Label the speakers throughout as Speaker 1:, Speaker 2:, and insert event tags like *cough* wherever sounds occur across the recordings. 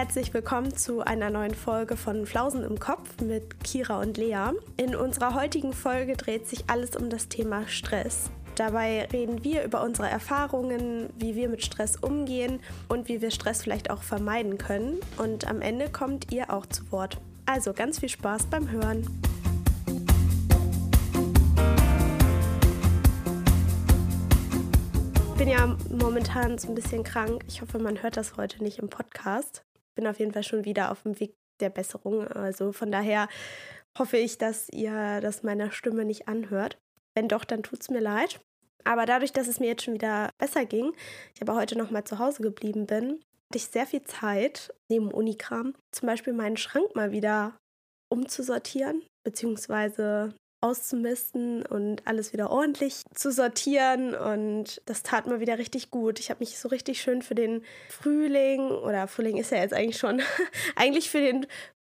Speaker 1: herzlich willkommen zu einer neuen Folge von Flausen im Kopf mit Kira und Lea. In unserer heutigen Folge dreht sich alles um das Thema Stress. Dabei reden wir über unsere Erfahrungen, wie wir mit Stress umgehen und wie wir Stress vielleicht auch vermeiden können. Und am Ende kommt ihr auch zu Wort. Also ganz viel Spaß beim Hören. Ich bin ja momentan so ein bisschen krank. Ich hoffe, man hört das heute nicht im Podcast. Bin auf jeden Fall schon wieder auf dem Weg der Besserung. Also von daher hoffe ich, dass ihr das meiner Stimme nicht anhört. Wenn doch, dann tut es mir leid. Aber dadurch, dass es mir jetzt schon wieder besser ging, ich aber heute noch mal zu Hause geblieben bin, hatte ich sehr viel Zeit, neben Unikram, zum Beispiel meinen Schrank mal wieder umzusortieren, beziehungsweise auszumisten und alles wieder ordentlich zu sortieren. Und das tat mir wieder richtig gut. Ich habe mich so richtig schön für den Frühling, oder Frühling ist ja jetzt eigentlich schon, *laughs* eigentlich für den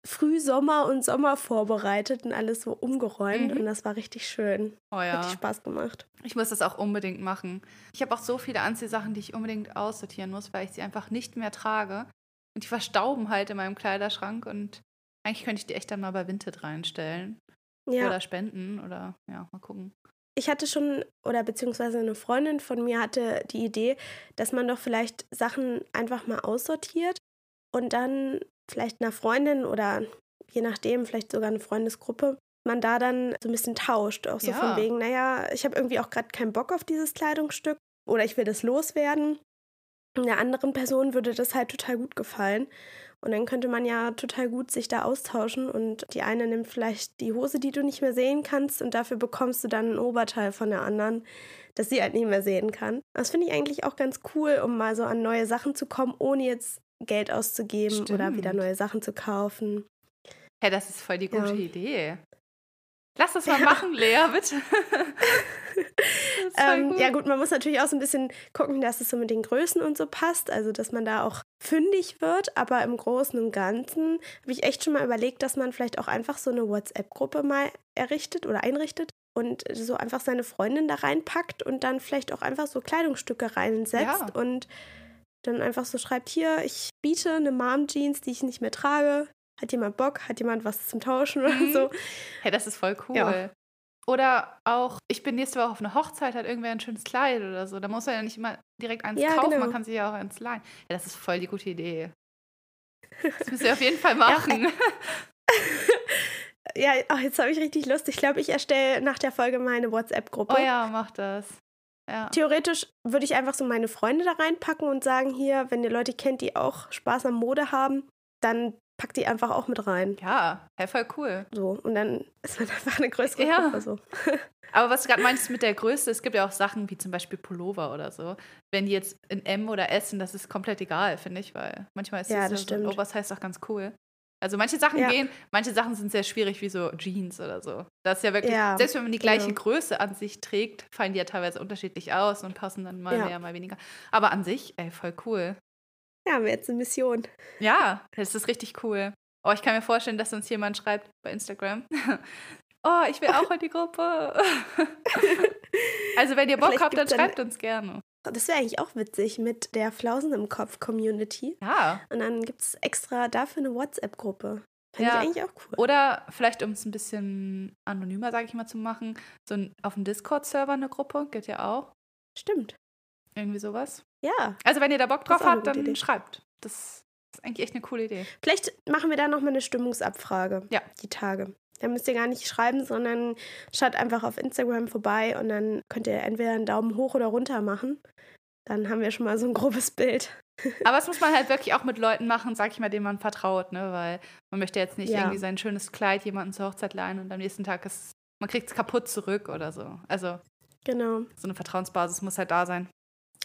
Speaker 1: Frühsommer und Sommer vorbereitet und alles so umgeräumt. Mhm. Und das war richtig schön.
Speaker 2: Oh ja.
Speaker 1: Richtig Spaß gemacht.
Speaker 2: Ich muss das auch unbedingt machen. Ich habe auch so viele Anziehsachen, die ich unbedingt aussortieren muss, weil ich sie einfach nicht mehr trage. Und die verstauben halt in meinem Kleiderschrank. Und eigentlich könnte ich die echt dann mal bei Vinted reinstellen. Ja. Oder spenden oder ja, mal gucken.
Speaker 1: Ich hatte schon, oder beziehungsweise eine Freundin von mir hatte die Idee, dass man doch vielleicht Sachen einfach mal aussortiert und dann vielleicht einer Freundin oder je nachdem, vielleicht sogar eine Freundesgruppe, man da dann so ein bisschen tauscht. Auch so ja. von wegen, naja, ich habe irgendwie auch gerade keinen Bock auf dieses Kleidungsstück oder ich will das loswerden. Einer anderen Person würde das halt total gut gefallen. Und dann könnte man ja total gut sich da austauschen und die eine nimmt vielleicht die Hose, die du nicht mehr sehen kannst und dafür bekommst du dann ein Oberteil von der anderen, das sie halt nicht mehr sehen kann. Das finde ich eigentlich auch ganz cool, um mal so an neue Sachen zu kommen, ohne jetzt Geld auszugeben Stimmt. oder wieder neue Sachen zu kaufen.
Speaker 2: Hey, das ist voll die gute ja. Idee. Lass das mal ja. machen, Lea, bitte. *laughs*
Speaker 1: ähm, gut. Ja gut, man muss natürlich auch so ein bisschen gucken, dass es so mit den Größen und so passt, also dass man da auch fündig wird, aber im Großen und Ganzen habe ich echt schon mal überlegt, dass man vielleicht auch einfach so eine WhatsApp-Gruppe mal errichtet oder einrichtet und so einfach seine Freundin da reinpackt und dann vielleicht auch einfach so Kleidungsstücke reinsetzt ja. und dann einfach so schreibt, hier, ich biete eine Mom-Jeans, die ich nicht mehr trage. Hat jemand Bock? Hat jemand was zum Tauschen oder mhm. so?
Speaker 2: Hey, das ist voll cool. Ja. Oder auch, ich bin nächste Woche auf einer Hochzeit, hat irgendwer ein schönes Kleid oder so. Da muss man ja nicht immer direkt eins ja, kaufen, genau. man kann sich ja auch eins leihen. Ja, das ist voll die gute Idee. *laughs* Das müssen wir auf jeden Fall machen.
Speaker 1: Ja, *laughs* *laughs* ja oh, jetzt habe ich richtig Lust. Ich glaube, ich erstelle nach der Folge meine WhatsApp-Gruppe.
Speaker 2: Oh ja, mach das. Ja.
Speaker 1: Theoretisch würde ich einfach so meine Freunde da reinpacken und sagen, hier, wenn ihr Leute kennt, die auch Spaß am Mode haben, dann packt die einfach auch mit rein.
Speaker 2: Ja, ja voll cool.
Speaker 1: So, und dann ist man *laughs* einfach eine größere ja. Gruppe. So. *laughs*
Speaker 2: Aber was du gerade meinst mit der Größe, es gibt ja auch Sachen wie zum Beispiel Pullover oder so. Wenn die jetzt in M oder S sind, das ist komplett egal, finde ich, weil manchmal ist
Speaker 1: ja, das,
Speaker 2: das so Oversize auch ganz cool. Also manche Sachen ja. gehen, manche Sachen sind sehr schwierig, wie so Jeans oder so. Das ist ja wirklich, ja, selbst wenn man die gleiche genau. Größe an sich trägt, fallen die ja teilweise unterschiedlich aus und passen dann mal ja. mehr, mal weniger. Aber an sich, ey, voll cool.
Speaker 1: Ja, haben wir jetzt eine Mission.
Speaker 2: Ja, das ist richtig cool. Oh, ich kann mir vorstellen, dass uns jemand schreibt bei Instagram. *laughs* oh, ich will auch in die Gruppe. *laughs* also, wenn ihr Bock Vielleicht habt, dann schreibt uns gerne.
Speaker 1: Das wäre eigentlich auch witzig mit der Flausen im Kopf Community.
Speaker 2: Ja.
Speaker 1: Und dann gibt es extra dafür eine WhatsApp-Gruppe. Finde ja. ich eigentlich auch cool.
Speaker 2: Oder vielleicht, um es ein bisschen anonymer, sage ich mal, zu machen, so ein, auf dem Discord-Server eine Gruppe, geht ja auch.
Speaker 1: Stimmt.
Speaker 2: Irgendwie sowas.
Speaker 1: Ja.
Speaker 2: Also, wenn ihr da Bock drauf habt, dann Idee. schreibt. Das ist eigentlich echt eine coole Idee.
Speaker 1: Vielleicht machen wir da nochmal eine Stimmungsabfrage.
Speaker 2: Ja.
Speaker 1: Die Tage. Da müsst ihr gar nicht schreiben, sondern schaut einfach auf Instagram vorbei und dann könnt ihr entweder einen Daumen hoch oder runter machen. Dann haben wir schon mal so ein grobes *laughs* Bild.
Speaker 2: Aber das muss man halt wirklich auch mit Leuten machen, sag ich mal, denen man vertraut, ne? Weil man möchte jetzt nicht ja. irgendwie sein schönes Kleid jemanden zur Hochzeit leihen und am nächsten Tag ist, man kriegt es kaputt zurück oder so. Also
Speaker 1: genau.
Speaker 2: so eine Vertrauensbasis muss halt da sein.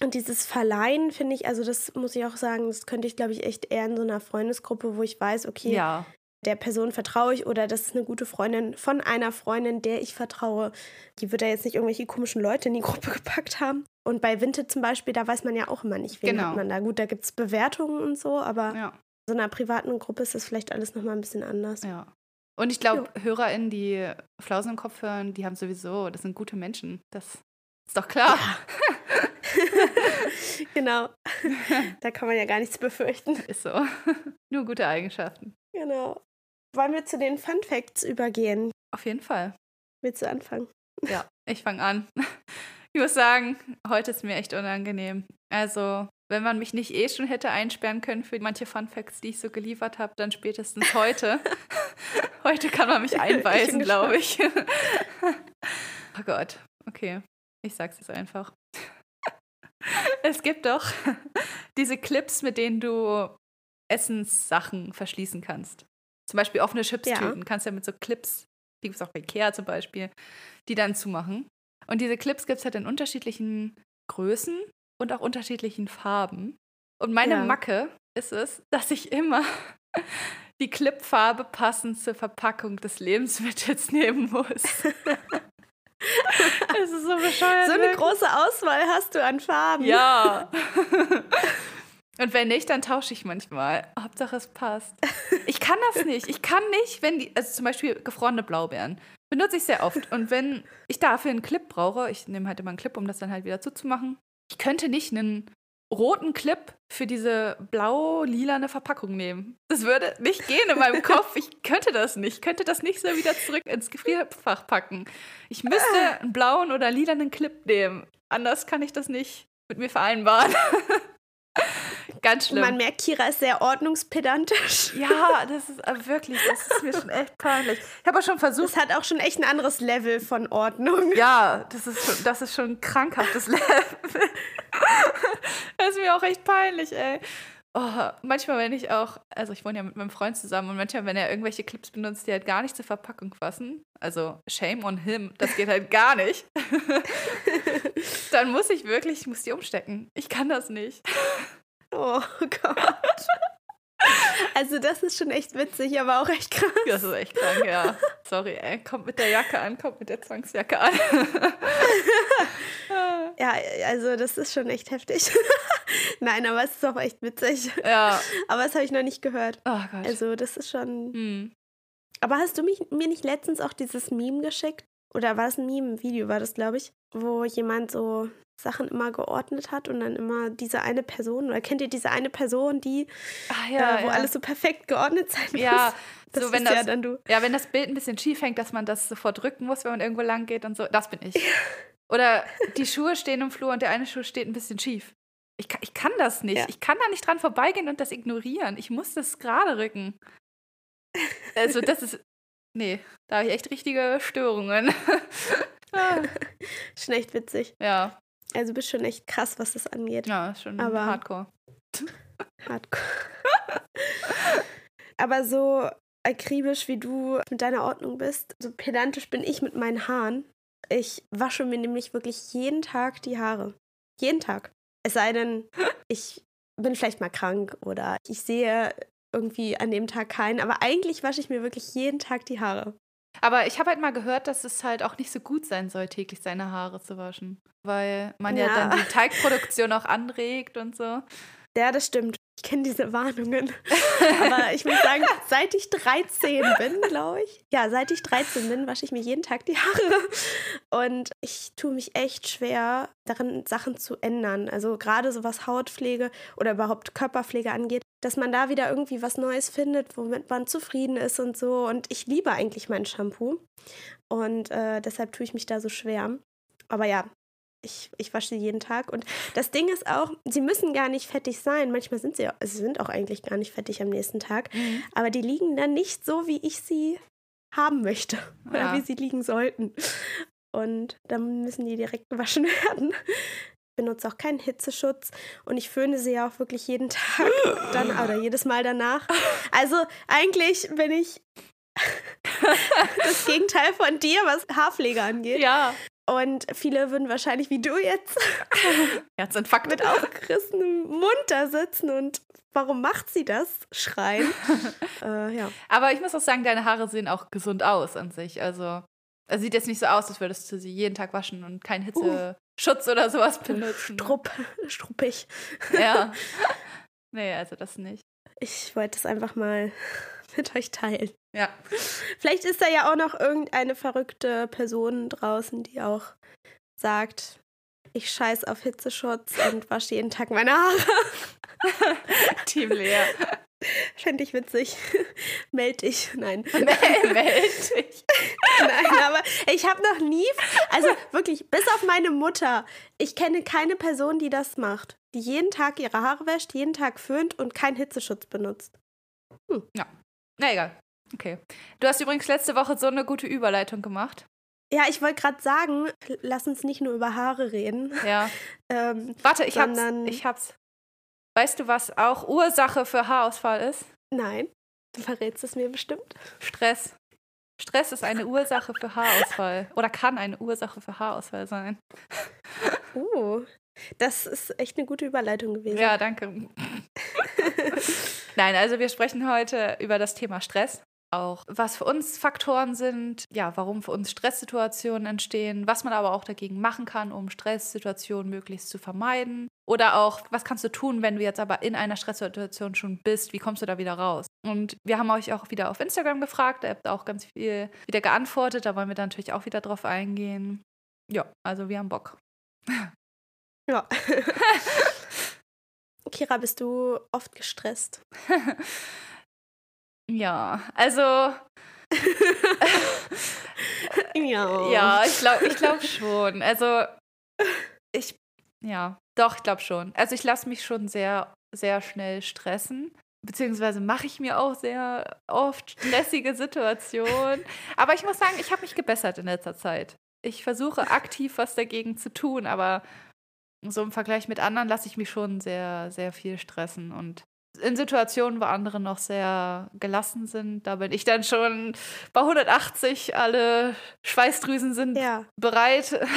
Speaker 1: Und dieses Verleihen finde ich, also das muss ich auch sagen, das könnte ich, glaube ich, echt eher in so einer Freundesgruppe, wo ich weiß, okay,
Speaker 2: ja
Speaker 1: der Person vertraue ich oder das ist eine gute Freundin von einer Freundin, der ich vertraue. Die wird da jetzt nicht irgendwelche komischen Leute in die *laughs* Gruppe gepackt haben. Und bei Vinted zum Beispiel, da weiß man ja auch immer nicht, wen genau. hat man da. Gut, da gibt es Bewertungen und so, aber ja. in so einer privaten Gruppe ist das vielleicht alles nochmal ein bisschen anders.
Speaker 2: Ja. Und ich glaube, HörerInnen, die Flausen im Kopf hören, die haben sowieso, das sind gute Menschen. Das ist doch klar.
Speaker 1: Ja. *laughs* *laughs* genau. *laughs* Da kann man ja gar nichts befürchten.
Speaker 2: Ist so. *laughs* Nur gute Eigenschaften.
Speaker 1: Genau. Wollen wir zu den Fun Facts übergehen?
Speaker 2: Auf jeden Fall.
Speaker 1: Willst du anfangen?
Speaker 2: Ja, ich fange an. Ich muss sagen, heute ist mir echt unangenehm. Also, wenn man mich nicht eh schon hätte einsperren können für manche Fun Facts, die ich so geliefert habe, dann spätestens heute. heute kann man mich einweisen, glaube ich. oh Gott. Okay, ich sag's jetzt einfach. Es gibt doch *laughs* diese Clips, mit denen du Essenssachen verschließen kannst. Zum Beispiel offene Chipstüten. Ja. Kannst ja mit so Clips, die gibt es auch bei Ikea zum Beispiel, die dann zumachen. Und diese Clips gibt es halt in unterschiedlichen Größen und auch unterschiedlichen Farben. Und meine ja. Macke ist es, dass ich immer *laughs* die Clipfarbe passend zur Verpackung des Lebensmittels *laughs* nehmen muss.
Speaker 1: Es ist so bescheuert. So eine große Auswahl hast du an Farben.
Speaker 2: Ja. *laughs* Und wenn nicht, dann tausche ich manchmal. Hauptsache es passt. Ich kann das nicht. Ich kann nicht, wenn die, also zum Beispiel gefrorene Blaubeeren, benutze ich sehr oft. Und wenn ich dafür einen Clip brauche, ich nehme halt immer einen Clip, um das dann halt wieder zuzumachen. Ich könnte nicht einen roten Clip für diese blau-lilane Verpackung nehmen. Das würde nicht gehen in meinem *laughs* Kopf. Ich könnte das nicht. Ich könnte das nicht so wieder zurück ins Gefrierfach packen. Ich müsste einen blauen oder lilanen Clip nehmen. Anders kann ich das nicht mit mir vereinbaren. *laughs* Ganz schlimm.
Speaker 1: Man merkt, Kira ist sehr ordnungspedantisch. *laughs*
Speaker 2: Ja, das ist äh, wirklich, das ist mir schon echt peinlich. Ich habe auch schon versucht.
Speaker 1: Das hat auch schon echt ein anderes Level von Ordnung.
Speaker 2: Ja, das ist schon, das ist schon ein krankhaftes *laughs* Level. das ist mir auch echt peinlich, ey. Oh, manchmal, wenn ich auch, also ich wohne ja mit meinem Freund zusammen und manchmal, wenn er irgendwelche Clips benutzt, die halt gar nicht zur Verpackung passen, also shame on him, das geht halt gar nicht, *laughs* dann muss ich wirklich, ich muss die umstecken. Ich kann das nicht.
Speaker 1: Oh *laughs* Gott. Also das ist schon echt witzig, aber auch echt krass.
Speaker 2: Das ist echt krank, ja. Sorry, ey. Kommt mit der Jacke an, kommt mit der Zwangsjacke an. *laughs*
Speaker 1: ja, also das ist schon echt heftig. *laughs* Nein, aber es ist auch echt witzig.
Speaker 2: Ja.
Speaker 1: Aber das habe ich noch nicht gehört.
Speaker 2: Oh Gott.
Speaker 1: Also das ist schon... Hm. Aber hast du mich, mir nicht letztens auch dieses Meme geschickt? Oder war es ein Meme? Ein Video war das, glaube ich. Wo jemand so Sachen immer geordnet hat und dann immer diese eine Person, oder kennt ihr diese eine Person, die,
Speaker 2: Ach, ja,
Speaker 1: äh, wo
Speaker 2: ja.
Speaker 1: alles so perfekt geordnet sein muss?
Speaker 2: Ja,
Speaker 1: das
Speaker 2: so, wenn das,
Speaker 1: ja dann du.
Speaker 2: Ja, wenn das Bild ein bisschen schief hängt, dass man das sofort drücken muss, wenn man irgendwo lang geht und so. Das bin ich. Oder die Schuhe stehen im Flur und der eine Schuh steht ein bisschen schief. Ich kann, ich kann das nicht. Ich kann da nicht dran vorbeigehen und das ignorieren. Ich muss das gerade rücken. *laughs* Also, das ist. Nee, da habe ich echt richtige Störungen. *laughs*
Speaker 1: Schon echt witzig.
Speaker 2: Ja.
Speaker 1: Also du bist schon echt krass, was das angeht.
Speaker 2: Ja, ist schon Aber hardcore. *laughs*
Speaker 1: Hardcore. *laughs* Aber so akribisch wie du mit deiner Ordnung bist, so pedantisch bin ich mit meinen Haaren. Ich wasche mir nämlich wirklich jeden Tag die Haare. Jeden Tag. Es sei denn, ich bin vielleicht mal krank oder ich sehe irgendwie an dem Tag keinen. Aber eigentlich wasche ich mir wirklich jeden Tag die Haare.
Speaker 2: Aber ich habe halt mal gehört, dass es halt auch nicht so gut sein soll, täglich seine Haare zu waschen. Weil man ja, ja dann die Teigproduktion auch anregt und so.
Speaker 1: Ja, das stimmt. Ich kenne diese Warnungen. *laughs* Aber ich muss sagen, seit ich 13 bin, glaube ich, ja, seit ich 13 bin, wasche ich mir jeden Tag die Haare. Und ich tue mich echt schwer, darin Sachen zu ändern. Also gerade so was Hautpflege oder überhaupt Körperpflege angeht, dass man da wieder irgendwie was Neues findet, womit man zufrieden ist und so. Und ich liebe eigentlich mein Shampoo. Und äh, deshalb tue ich mich da so schwer. Aber ja, ich, ich wasche sie jeden Tag. Und das Ding ist auch, sie müssen gar nicht fettig sein. Manchmal sind sie, sie sind auch eigentlich gar nicht fettig am nächsten Tag. Mhm. Aber die liegen dann nicht so, wie ich sie haben möchte. *laughs* Oder ja. wie sie liegen sollten. Und dann müssen die direkt gewaschen *laughs* werden. Ich benutze auch keinen Hitzeschutz und ich föhne sie ja auch wirklich jeden Tag *gasps* dann oder jedes Mal danach. Also eigentlich bin ich *laughs* das Gegenteil von dir, was Haarpflege angeht.
Speaker 2: Ja.
Speaker 1: Und viele würden wahrscheinlich wie du jetzt *laughs*
Speaker 2: Herzinfarkt
Speaker 1: mit aufgerissenem Mund da sitzen und warum macht sie das? Schreien. *laughs* äh, ja.
Speaker 2: Aber ich muss auch sagen, deine Haare sehen auch gesund aus an sich. Also es sieht jetzt nicht so aus, als würdest du sie jeden Tag waschen und keinen Hitzeschutz uh. oder sowas benutzen.
Speaker 1: Strupp, struppig.
Speaker 2: Ja. *laughs* Nee, also das nicht.
Speaker 1: Ich wollte es einfach mal *laughs* mit euch teilen.
Speaker 2: Ja.
Speaker 1: Vielleicht ist da ja auch noch irgendeine verrückte Person draußen, die auch sagt, Ich scheiß auf Hitzeschutz und wasche jeden Tag meine Haare. *laughs*
Speaker 2: Team Lea.
Speaker 1: Fände ich witzig. *laughs* Meld dich. Nein.
Speaker 2: Meld dich.
Speaker 1: Nein, aber ich habe noch nie, also wirklich, bis auf meine Mutter, ich kenne keine Person, die das macht. Die jeden Tag ihre Haare wäscht, jeden Tag föhnt und keinen Hitzeschutz benutzt.
Speaker 2: Hm. Ja. Na egal. Okay. Du hast übrigens letzte Woche so eine gute Überleitung gemacht.
Speaker 1: Ja, ich wollte gerade sagen, lass uns nicht nur über Haare reden.
Speaker 2: Ja. *laughs* ähm, Warte, ich hab's, ich hab's. Weißt du, was auch Ursache für Haarausfall ist?
Speaker 1: Nein. Du verrätst es mir bestimmt.
Speaker 2: Stress. Stress ist eine Ursache für Haarausfall oder kann eine Ursache für Haarausfall sein.
Speaker 1: Oh, *laughs* das ist echt eine gute Überleitung gewesen.
Speaker 2: Ja, danke. *laughs* Nein, also wir sprechen heute über das Thema Stress auch, was für uns Faktoren sind, ja, warum für uns Stresssituationen entstehen, was man aber auch dagegen machen kann, um Stresssituationen möglichst zu vermeiden. Oder auch, was kannst du tun, wenn du jetzt aber in einer Stresssituation schon bist? Wie kommst du da wieder raus? Und wir haben euch auch wieder auf Instagram gefragt, ihr habt auch ganz viel wieder geantwortet, da wollen wir dann natürlich auch wieder drauf eingehen. Ja, also wir haben Bock.
Speaker 1: Ja. *laughs* Kira, bist du oft gestresst? *laughs*
Speaker 2: Ja, also. *laughs*
Speaker 1: ja.
Speaker 2: Ja, ich glaube ich glaub schon. Also, ich. Ja, doch, ich glaube schon. Also, ich lasse mich schon sehr, sehr schnell stressen. Beziehungsweise mache ich mir auch sehr oft stressige Situationen. Aber ich muss sagen, ich habe mich gebessert in letzter Zeit. Ich versuche aktiv was dagegen zu tun, aber so im Vergleich mit anderen lasse ich mich schon sehr, sehr viel stressen. Und in Situationen, wo andere noch sehr gelassen sind, da bin ich dann schon bei 180, alle Schweißdrüsen sind ja. bereit. *laughs*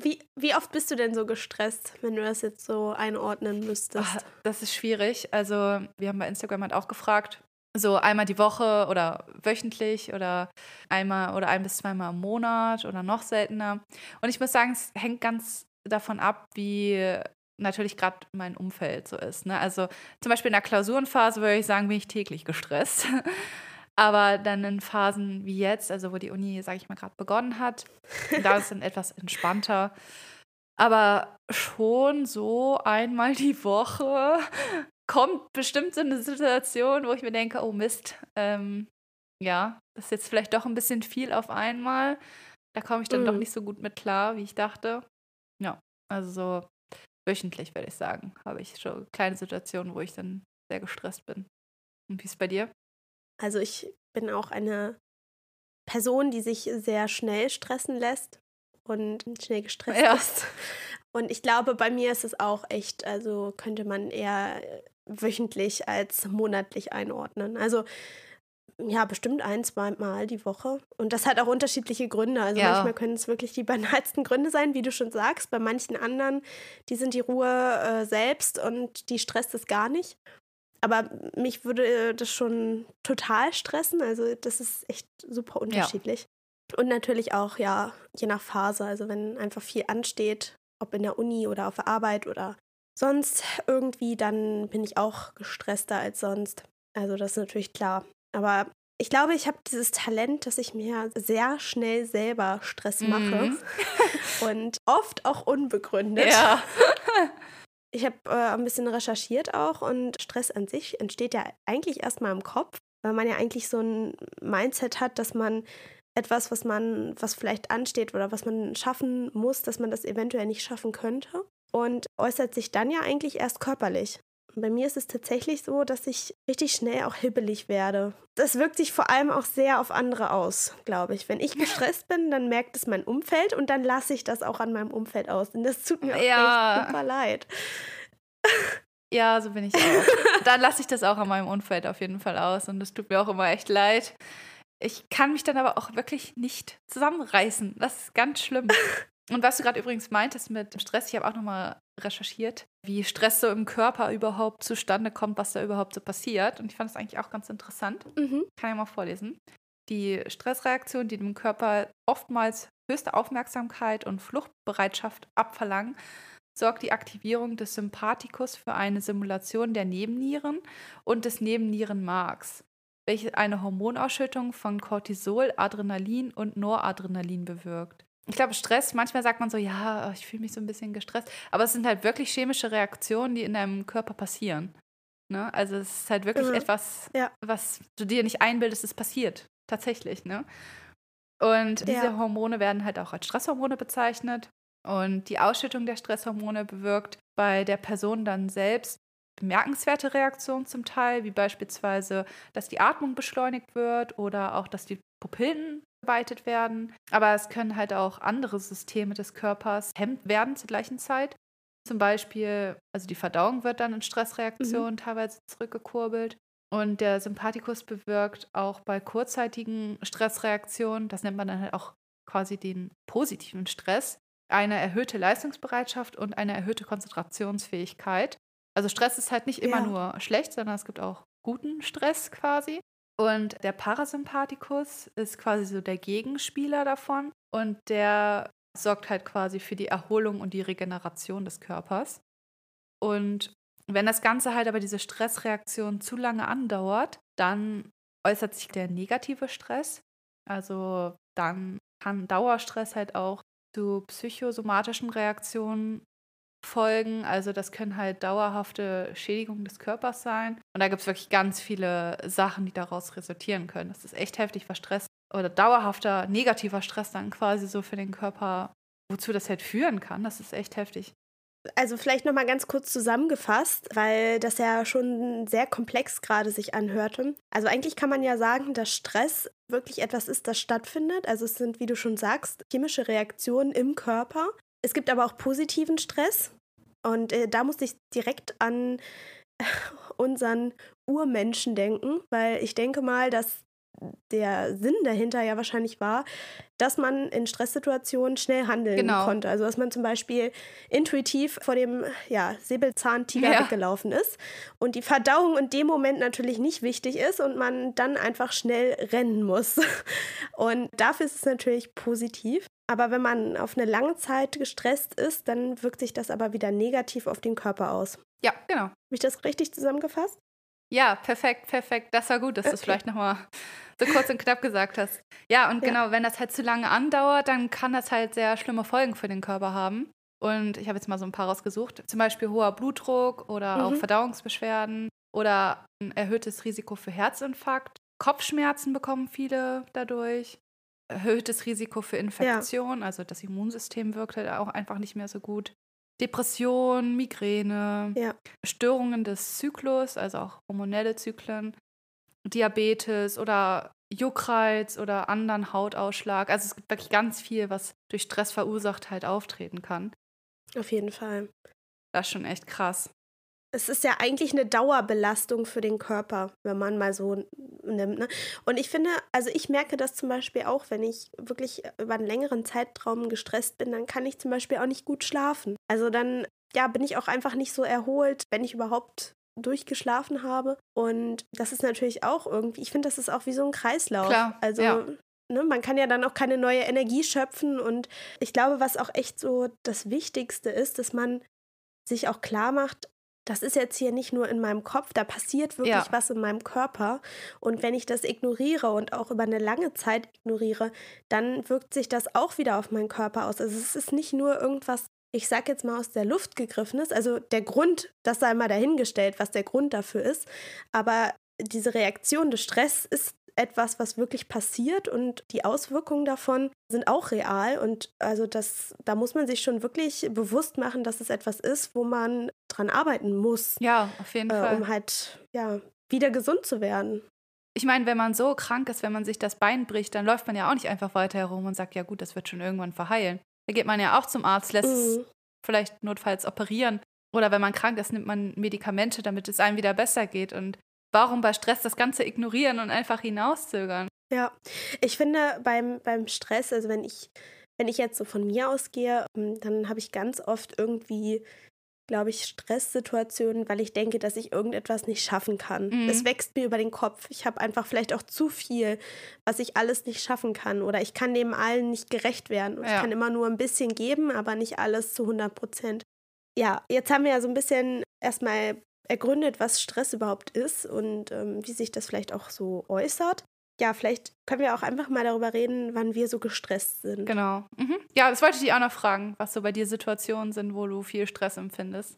Speaker 1: wie, wie oft bist du denn so gestresst, wenn du das jetzt so einordnen müsstest? Ach,
Speaker 2: das ist schwierig. Also, wir haben bei Instagram halt auch gefragt, so einmal die Woche oder wöchentlich oder einmal oder ein bis zweimal im Monat oder noch seltener. Und ich muss sagen, es hängt ganz davon ab, wie natürlich gerade mein Umfeld so ist. Ne? Also zum Beispiel in der Klausurenphase würde ich sagen, bin ich täglich gestresst. *laughs* Aber dann in Phasen wie jetzt, also wo die Uni, sage ich mal, gerade begonnen hat, da ist es dann etwas entspannter. Aber schon so einmal die Woche kommt bestimmt so eine Situation, wo ich mir denke, oh Mist, ähm, ja, das ist jetzt vielleicht doch ein bisschen viel auf einmal. Da komme ich dann mm. doch nicht so gut mit klar, wie ich dachte. Ja, also so wöchentlich, würde ich sagen, habe ich schon kleine Situationen, wo ich dann sehr gestresst bin. Und wie ist es bei dir?
Speaker 1: Also ich bin auch eine Person, die sich sehr schnell stressen lässt und schnell gestresst ja. ist. Und ich glaube, bei mir ist es auch echt, also könnte man eher wöchentlich als monatlich einordnen. Also ja, bestimmt ein, zwei Mal die Woche. Und das hat auch unterschiedliche Gründe. Also ja. manchmal können es wirklich die *laughs* banalsten Gründe sein, wie du schon sagst. Bei manchen anderen, die sind die Ruhe äh, selbst und die stresst es gar nicht. Aber mich würde das schon total stressen. Also das ist echt super unterschiedlich. Ja. Und natürlich auch, ja, je nach Phase. Also wenn einfach viel ansteht, ob in der Uni oder auf der Arbeit oder sonst irgendwie, dann bin ich auch gestresster als sonst. Also das ist natürlich klar. Aber ich glaube, ich habe dieses Talent, dass ich mir sehr schnell selber Stress mache. Mhm. *laughs* und oft auch unbegründet.
Speaker 2: Ja. *laughs*
Speaker 1: ich habe äh, ein bisschen recherchiert auch und Stress an sich entsteht ja eigentlich erstmal im Kopf, weil man ja eigentlich so ein Mindset hat, dass man etwas, was man, was vielleicht ansteht oder was man schaffen muss, dass man das eventuell nicht schaffen könnte. Und äußert sich dann ja eigentlich erst körperlich. Bei mir ist es tatsächlich so, dass ich richtig schnell auch hibbelig werde. Das wirkt sich vor allem auch sehr auf andere aus, glaube ich. Wenn ich *laughs* gestresst bin, dann merkt es mein Umfeld und dann lasse ich das auch an meinem Umfeld aus. Und das tut mir auch ja. echt super leid. *laughs*
Speaker 2: Ja, so bin ich auch. dann lasse ich das auch an meinem Umfeld auf jeden Fall aus und das tut mir auch immer echt leid. Ich kann mich dann aber auch wirklich nicht zusammenreißen. Das ist ganz schlimm. *laughs* Und was du gerade übrigens meintest mit Stress, ich habe auch nochmal recherchiert, wie Stress so im Körper überhaupt zustande kommt, was da überhaupt so passiert. Und ich fand es eigentlich auch ganz interessant. Mhm. Kann ich mal vorlesen. Die Stressreaktionen, die dem Körper oftmals höchste Aufmerksamkeit und Fluchtbereitschaft abverlangen, sorgt die Aktivierung des Sympathikus für eine Simulation der Nebennieren und des Nebennierenmarks, welche eine Hormonausschüttung von Cortisol, Adrenalin und Noradrenalin bewirkt. Ich glaube, Stress, manchmal sagt man so, ja, ich fühle mich so ein bisschen gestresst. Aber es sind halt wirklich chemische Reaktionen, die in deinem Körper passieren. Ne? Also es ist halt wirklich mhm. etwas, ja. was du dir nicht einbildest, es passiert. Tatsächlich. Ne? Und diese ja. Hormone werden halt auch als Stresshormone bezeichnet. Und die Ausschüttung der Stresshormone bewirkt bei der Person dann selbst bemerkenswerte Reaktionen zum Teil, wie beispielsweise, dass die Atmung beschleunigt wird oder auch, dass die Pupillen geweitet werden. Aber es können halt auch andere Systeme des Körpers hemmt werden zur gleichen Zeit. Zum Beispiel, also die Verdauung wird dann in Stressreaktionen mhm. teilweise zurückgekurbelt. Und der Sympathikus bewirkt auch bei kurzzeitigen Stressreaktionen, das nennt man dann halt auch quasi den positiven Stress, eine erhöhte Leistungsbereitschaft und eine erhöhte Konzentrationsfähigkeit. Also Stress ist halt nicht immer ja. nur schlecht, sondern es gibt auch guten Stress quasi. Und der Parasympathikus ist quasi so der Gegenspieler davon und der sorgt halt quasi für die Erholung und die Regeneration des Körpers. Und wenn das Ganze halt aber diese Stressreaktion zu lange andauert, dann äußert sich der negative Stress. Also dann kann Dauerstress halt auch zu psychosomatischen Reaktionen folgen. Also das können halt dauerhafte Schädigungen des Körpers sein. Und da gibt es wirklich ganz viele Sachen, die daraus resultieren können. Das ist echt heftig, was Stress oder dauerhafter negativer Stress dann quasi so für den Körper, wozu das halt führen kann. Das ist echt heftig.
Speaker 1: Also vielleicht noch mal ganz kurz zusammengefasst, weil das ja schon sehr komplex gerade sich anhörte. Also eigentlich kann man ja sagen, dass Stress wirklich etwas ist, das stattfindet. Also es sind, wie du schon sagst, chemische Reaktionen im Körper. Es gibt aber auch positiven Stress. Und äh, da musste ich direkt an *laughs* unseren Urmenschen denken, weil ich denke mal, dass der Sinn dahinter ja wahrscheinlich war, dass man in Stresssituationen schnell handeln genau. konnte. Also dass man zum Beispiel intuitiv vor dem ja, Säbelzahntiger ja. weggelaufen ist und die Verdauung in dem Moment natürlich nicht wichtig ist und man dann einfach schnell rennen muss. *laughs* Und dafür ist es natürlich positiv. Aber wenn man auf eine lange Zeit gestresst ist, dann wirkt sich das aber wieder negativ auf den Körper aus.
Speaker 2: Ja, genau. Habe
Speaker 1: ich das richtig zusammengefasst?
Speaker 2: Ja, perfekt, perfekt. Das war gut, dass okay. du es vielleicht nochmal *laughs* so kurz und knapp gesagt hast. Ja, und ja. genau, wenn das halt zu lange andauert, dann kann das halt sehr schlimme Folgen für den Körper haben. Und ich habe jetzt mal so ein paar rausgesucht. Zum Beispiel hoher Blutdruck oder mhm. auch Verdauungsbeschwerden oder ein erhöhtes Risiko für Herzinfarkt. Kopfschmerzen bekommen viele dadurch. Erhöhtes Risiko für Infektion, ja. also das Immunsystem wirkt halt auch einfach nicht mehr so gut. Depression, Migräne, ja. Störungen des Zyklus, also auch hormonelle Zyklen, Diabetes oder Juckreiz oder anderen Hautausschlag. Also es gibt wirklich ganz viel, was durch Stress verursacht halt auftreten kann.
Speaker 1: Auf jeden Fall.
Speaker 2: Das ist schon echt krass
Speaker 1: es ist ja eigentlich eine Dauerbelastung für den Körper, wenn man mal so nimmt. Ne? Und ich finde, also ich merke das zum Beispiel auch, wenn ich wirklich über einen längeren Zeitraum gestresst bin, dann kann ich zum Beispiel auch nicht gut schlafen. Also dann, ja, bin ich auch einfach nicht so erholt, wenn ich überhaupt durchgeschlafen habe. Und das ist natürlich auch irgendwie, ich finde, das ist auch wie so ein Kreislauf.
Speaker 2: Klar,
Speaker 1: also
Speaker 2: ja.
Speaker 1: Ne, man kann ja dann auch keine neue Energie schöpfen. Und ich glaube, was auch echt so das Wichtigste ist, dass man sich auch klar macht, das ist jetzt hier nicht nur in meinem Kopf, da passiert wirklich ja. was in meinem Körper. Und wenn ich das ignoriere und auch über eine lange Zeit ignoriere, dann wirkt sich das auch wieder auf meinen Körper aus. Also es ist nicht nur irgendwas, ich sag jetzt mal aus der Luft gegriffenes. Also der Grund, das sei mal dahingestellt, was der Grund dafür ist. Aber diese Reaktion des Stress ist etwas, was wirklich passiert und die Auswirkungen davon sind auch real. Und also das, da muss man sich schon wirklich bewusst machen, dass es etwas ist, wo man dran arbeiten muss.
Speaker 2: Ja, auf jeden
Speaker 1: äh,
Speaker 2: Fall.
Speaker 1: Um halt, ja, wieder gesund zu werden.
Speaker 2: Ich meine, wenn man so krank ist, wenn man sich das Bein bricht, dann läuft man ja auch nicht einfach weiter herum und sagt, ja gut, das wird schon irgendwann verheilen. Da geht man ja auch zum Arzt, lässt mhm. es vielleicht notfalls operieren. Oder wenn man krank ist, nimmt man Medikamente, damit es einem wieder besser geht. Und warum bei Stress das Ganze ignorieren und einfach hinauszögern?
Speaker 1: Ja, ich finde beim, beim Stress, also wenn ich, wenn ich jetzt so von mir ausgehe, ähm, dann habe ich ganz oft irgendwie, glaube ich, Stresssituationen, weil ich denke, dass ich irgendetwas nicht schaffen kann. Mhm. Es wächst mir über den Kopf. Ich habe einfach vielleicht auch zu viel, was ich alles nicht schaffen kann. Oder ich kann dem allen nicht gerecht werden. Ja. Ich kann immer nur ein bisschen geben, aber nicht alles zu 100 Prozent. Ja, jetzt haben wir ja so ein bisschen erstmal ergründet, was Stress überhaupt ist und ähm, wie sich das vielleicht auch so äußert. ja, vielleicht können wir auch einfach mal darüber reden, wann wir so gestresst sind.
Speaker 2: Genau. Mhm. Ja, das wollte ich dich auch noch fragen, was so bei dir Situationen sind, wo du viel Stress empfindest.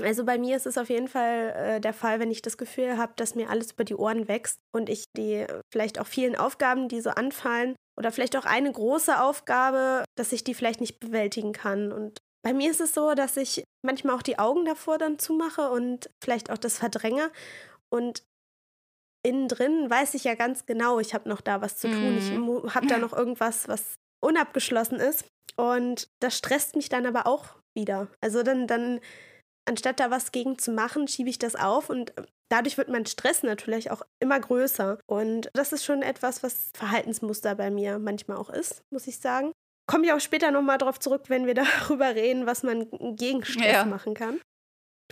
Speaker 1: Also bei mir ist es auf jeden Fall äh, der Fall, wenn ich das Gefühl habe, dass mir alles über die Ohren wächst und ich die vielleicht auch vielen Aufgaben, die so anfallen, oder vielleicht auch eine große Aufgabe, dass ich die vielleicht nicht bewältigen kann. Und bei mir ist es so, dass ich manchmal auch die Augen davor dann zumache und vielleicht auch das verdränge. Und innen drin weiß ich ja ganz genau, ich habe noch da was zu tun. Mm. Ich habe da noch *laughs* irgendwas, was unabgeschlossen ist. Und das stresst mich dann aber auch wieder. Also dann, dann anstatt da was gegen zu machen, schiebe ich das auf und äh, dadurch wird mein Stress natürlich auch immer größer. Und das ist schon etwas, was Verhaltensmuster bei mir manchmal auch ist, muss ich sagen. Komme ich auch später nochmal drauf zurück, wenn wir *laughs* darüber reden, was man gegen Stress ja. machen kann.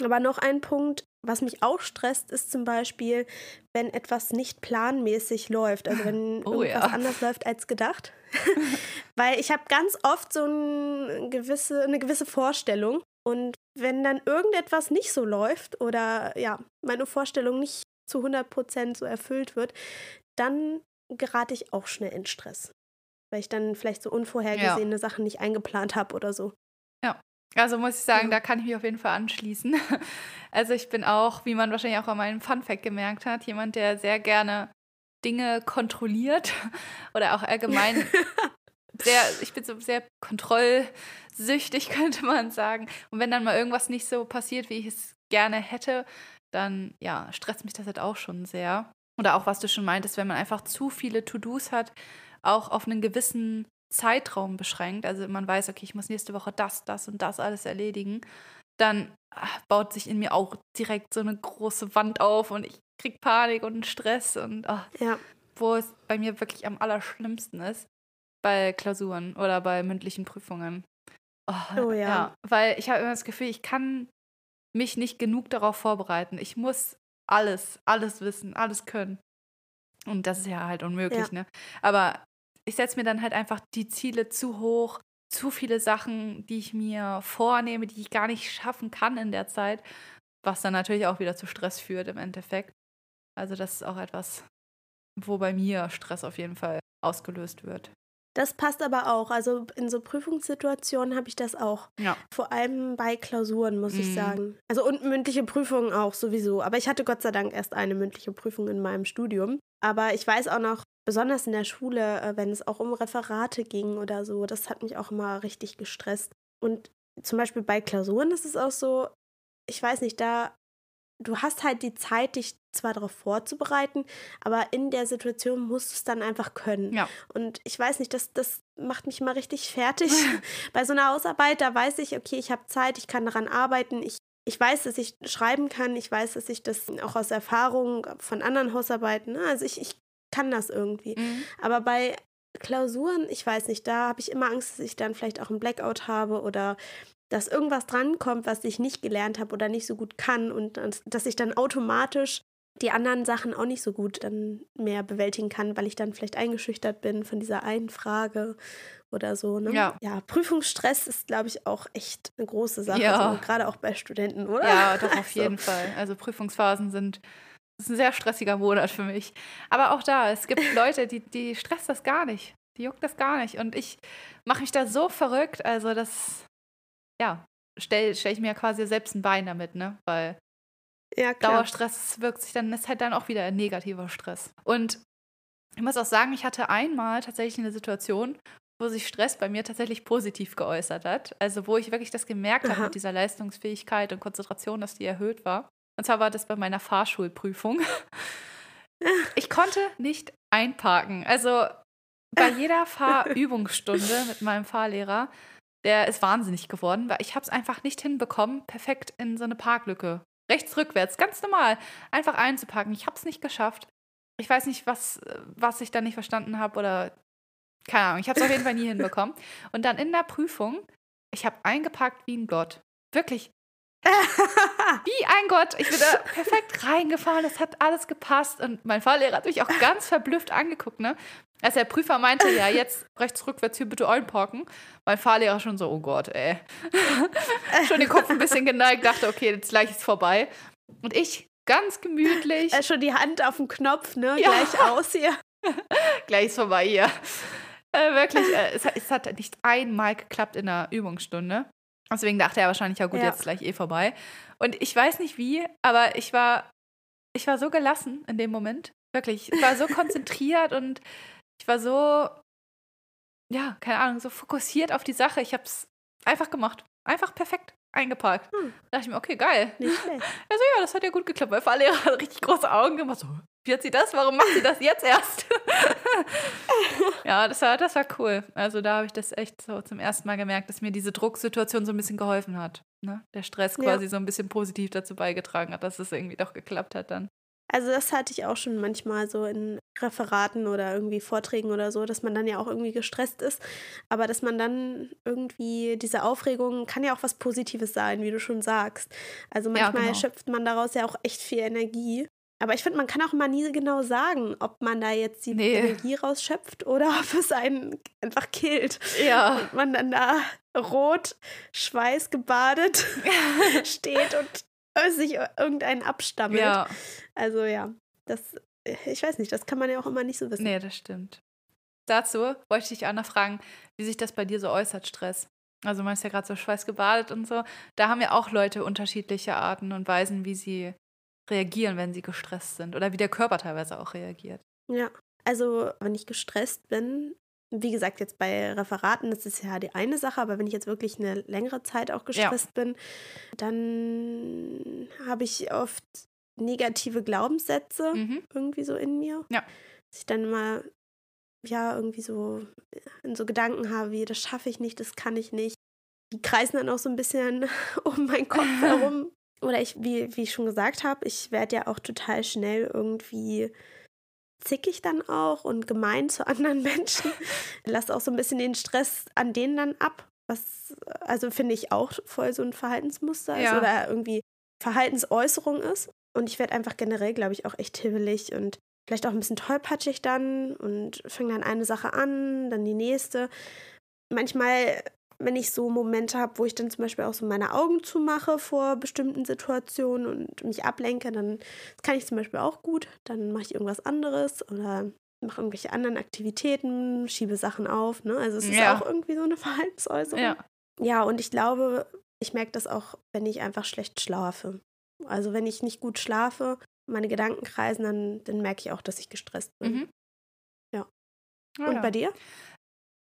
Speaker 1: Aber noch ein Punkt, was mich auch stresst, ist zum Beispiel, wenn etwas nicht planmäßig läuft. Also wenn *laughs* oh, irgendwas ja. anders läuft als gedacht. *laughs* Weil ich habe ganz oft so ein gewisse, eine gewisse Vorstellung und wenn dann irgendetwas nicht so läuft oder ja, meine Vorstellung nicht zu 100% so erfüllt wird, dann gerate ich auch schnell in Stress. Weil ich dann vielleicht so unvorhergesehene ja. Sachen nicht eingeplant habe oder so.
Speaker 2: Ja, also muss ich sagen, ja. da kann ich mich auf jeden Fall anschließen. *laughs* Also ich bin auch, wie man wahrscheinlich auch an meinem Funfact gemerkt hat, jemand, der sehr gerne Dinge kontrolliert *laughs* oder auch allgemein *laughs* sehr, ich bin so sehr kontrollsüchtig, könnte man sagen. Und wenn dann mal irgendwas nicht so passiert, wie ich es gerne hätte, dann ja, stresst mich das halt auch schon sehr. Oder auch, was du schon meintest, wenn man einfach zu viele To-Dos hat, auch auf einen gewissen Zeitraum beschränkt. Also man weiß, okay, ich muss nächste Woche das, das und das alles erledigen. Dann ach, baut sich in mir auch direkt so eine große Wand auf und ich krieg Panik und Stress und ach, ja. wo es bei mir wirklich am allerschlimmsten ist, bei Klausuren oder bei mündlichen Prüfungen. Oh, oh ja. ja. Weil ich habe immer das Gefühl, ich kann mich nicht genug darauf vorbereiten. Ich muss alles, alles wissen, alles können. Und das ist ja halt unmöglich, ja. ne? Aber ich setze mir dann halt einfach die Ziele zu hoch, zu viele Sachen, die ich mir vornehme, die ich gar nicht schaffen kann in der Zeit, was dann natürlich auch wieder zu Stress führt im Endeffekt. Also das ist auch etwas, wo bei mir Stress auf jeden Fall ausgelöst wird.
Speaker 1: Das passt aber auch. Also in so Prüfungssituationen habe ich das auch. Ja. Vor allem bei Klausuren, muss mhm. ich sagen. Also und mündliche Prüfungen auch sowieso. Aber ich hatte Gott sei Dank erst eine mündliche Prüfung in meinem Studium. Aber ich weiß auch noch, besonders in der Schule, äh, wenn es auch um Referate ging oder so, das hat mich auch immer richtig gestresst. Und zum Beispiel bei Klausuren ist es auch so, ich weiß nicht, da du hast halt die Zeit, dich zwar darauf vorzubereiten, aber in der Situation musst du es dann einfach können. Ja. Und ich weiß nicht, das, das macht mich mal richtig *laughs* fertig. Bei so einer Hausarbeit, da weiß ich, okay, ich habe Zeit, ich kann daran arbeiten, ich, ich weiß, dass ich schreiben kann, ich weiß, dass ich das auch aus Erfahrung von anderen Hausarbeiten, ne, also ich, ich kann das irgendwie. Mhm. Aber bei Klausuren, ich weiß nicht, da habe ich immer Angst, dass ich dann vielleicht auch einen Blackout habe oder dass irgendwas drankommt, was ich nicht gelernt habe oder nicht so gut kann und dass ich dann automatisch die anderen Sachen auch nicht so gut dann mehr bewältigen kann, weil ich dann vielleicht eingeschüchtert bin von dieser einen Frage oder so. Ne? Ja. ja, Prüfungsstress ist, glaube ich, auch echt eine große Sache, ja. also, gerade auch bei Studenten, oder?
Speaker 2: Ja, doch, *laughs* auf jeden Fall. Also Prüfungsphasen sind das ist ein sehr stressiger Monat für mich. Aber auch da, es gibt *laughs* Leute, die, die stresst das gar nicht. Die juckt das gar nicht. Und ich mache mich da so verrückt. Also das ja, stelle stell ich mir quasi selbst ein Bein damit, ne? Weil ja, Dauerstress wirkt sich dann, ist halt dann auch wieder ein negativer Stress. Und ich muss auch sagen, ich hatte einmal tatsächlich eine Situation, wo sich Stress bei mir tatsächlich positiv geäußert hat. Also wo ich wirklich das gemerkt habe mit dieser Leistungsfähigkeit und Konzentration, dass die erhöht war. Und zwar war das bei meiner Fahrschulprüfung. *laughs* Ich konnte nicht einparken. Also bei jeder *laughs* Fahrübungsstunde mit meinem Fahrlehrer der ist wahnsinnig geworden, weil ich habe es einfach nicht hinbekommen, perfekt in so eine Parklücke, rechts rückwärts, ganz normal, einfach einzupacken. Ich habe es nicht geschafft. Ich weiß nicht, was, was ich da nicht verstanden habe oder keine Ahnung. Ich habe es auf jeden Fall nie hinbekommen. Und dann in der Prüfung, ich habe eingepackt wie ein Gott. Wirklich. Wie ein Gott. Ich bin da *laughs* perfekt reingefahren. Es hat alles gepasst. Und mein Fahrlehrer hat mich auch ganz verblüfft angeguckt. Ne? Als der Prüfer meinte, ja, jetzt rechts rückwärts hier bitte einparken, mein Fahrlehrer schon so, oh Gott, ey. *laughs* schon den Kopf ein bisschen geneigt, dachte, okay, jetzt gleich ist vorbei. Und ich ganz gemütlich.
Speaker 1: Äh, schon die Hand auf dem Knopf, ne? Ja. Gleich aus hier. *laughs*
Speaker 2: Gleich ist vorbei hier. Äh, wirklich, äh, es, hat, es, hat nicht einmal geklappt in der Übungsstunde. Deswegen dachte er wahrscheinlich, ja gut, ja. jetzt gleich eh vorbei. Und ich weiß nicht wie, aber ich war, ich war so gelassen in dem Moment. Wirklich. Ich war so *laughs* konzentriert und ich war so, ja, keine Ahnung, so fokussiert auf die Sache. Ich habe es einfach gemacht. Einfach perfekt eingeparkt. Hm. Da dachte ich mir, okay, geil. Nicht *laughs* schlecht. Also ja, das hat ja gut geklappt, weil Fahrlehrer *laughs* hat richtig große Augen gemacht. So, wie hat sie das? Warum macht sie das jetzt erst? *laughs* ja, das war, das war cool. Also da habe ich das echt so zum ersten Mal gemerkt, dass mir diese Drucksituation so ein bisschen geholfen hat. Ne? Der Stress quasi ja. so ein bisschen positiv dazu beigetragen hat, dass es irgendwie doch geklappt hat dann.
Speaker 1: Also das hatte ich auch schon manchmal so in Referaten oder irgendwie Vorträgen oder so, dass man dann ja auch irgendwie gestresst ist. Aber dass man dann irgendwie diese Aufregung kann ja auch was Positives sein, wie du schon sagst. Also manchmal ja, genau. schöpft man daraus ja auch echt viel Energie. Aber ich finde, man kann auch immer nie genau sagen, ob man da jetzt die nee. Energie rausschöpft oder *laughs* ob es einen einfach killt.
Speaker 2: Ja.
Speaker 1: Und man dann da rot, schweißgebadet *laughs* steht und sich irgendeinen abstammelt. Ja. Also ja, das, ich weiß nicht, das kann man ja auch immer nicht so wissen.
Speaker 2: Nee, das stimmt. Dazu wollte ich dich auch noch fragen, wie sich das bei dir so äußert, Stress. Also man ist ja gerade so schweißgebadet und so. Da haben ja auch Leute unterschiedliche Arten und Weisen, wie sie reagieren, wenn sie gestresst sind. Oder wie der Körper teilweise auch reagiert.
Speaker 1: Ja, also wenn ich gestresst bin, wie gesagt, jetzt bei Referaten, das ist ja die eine Sache, aber wenn ich jetzt wirklich eine längere Zeit auch gestresst ja. bin, dann habe ich oft negative Glaubenssätze mhm. irgendwie so in mir.
Speaker 2: Ja.
Speaker 1: Dass ich dann immer, ja, irgendwie so in so Gedanken habe, wie, das schaffe ich nicht, das kann ich nicht. Die kreisen dann auch so ein bisschen *laughs* um meinen Kopf *laughs* herum. Oder ich, wie, wie ich schon gesagt habe, ich werde ja auch total schnell irgendwie zickig dann auch und gemein zu *laughs* anderen Menschen. Lass auch so ein bisschen den Stress an denen dann ab. Was, also finde ich auch voll so ein Verhaltensmuster ja. ist oder irgendwie Verhaltensäußerung ist. Und ich werde einfach generell, glaube ich, auch echt hibbelig und vielleicht auch ein bisschen tollpatschig dann und fange dann eine Sache an, dann die nächste. Manchmal wenn ich so Momente habe, wo ich dann zum Beispiel auch so meine Augen zumache vor bestimmten Situationen und mich ablenke, dann kann ich zum Beispiel auch gut. Dann mache ich irgendwas anderes oder mache irgendwelche anderen Aktivitäten, schiebe Sachen auf. Ne? Also es ist ja. auch irgendwie so eine *laughs* Verhaltensäußerung. Ja. ja, und ich glaube, ich merke das auch, wenn ich einfach schlecht schlafe. Also wenn ich nicht gut schlafe, meine Gedanken kreisen, dann, dann merke ich auch, dass ich gestresst bin. Mhm. Ja. Oh, und ja. bei dir?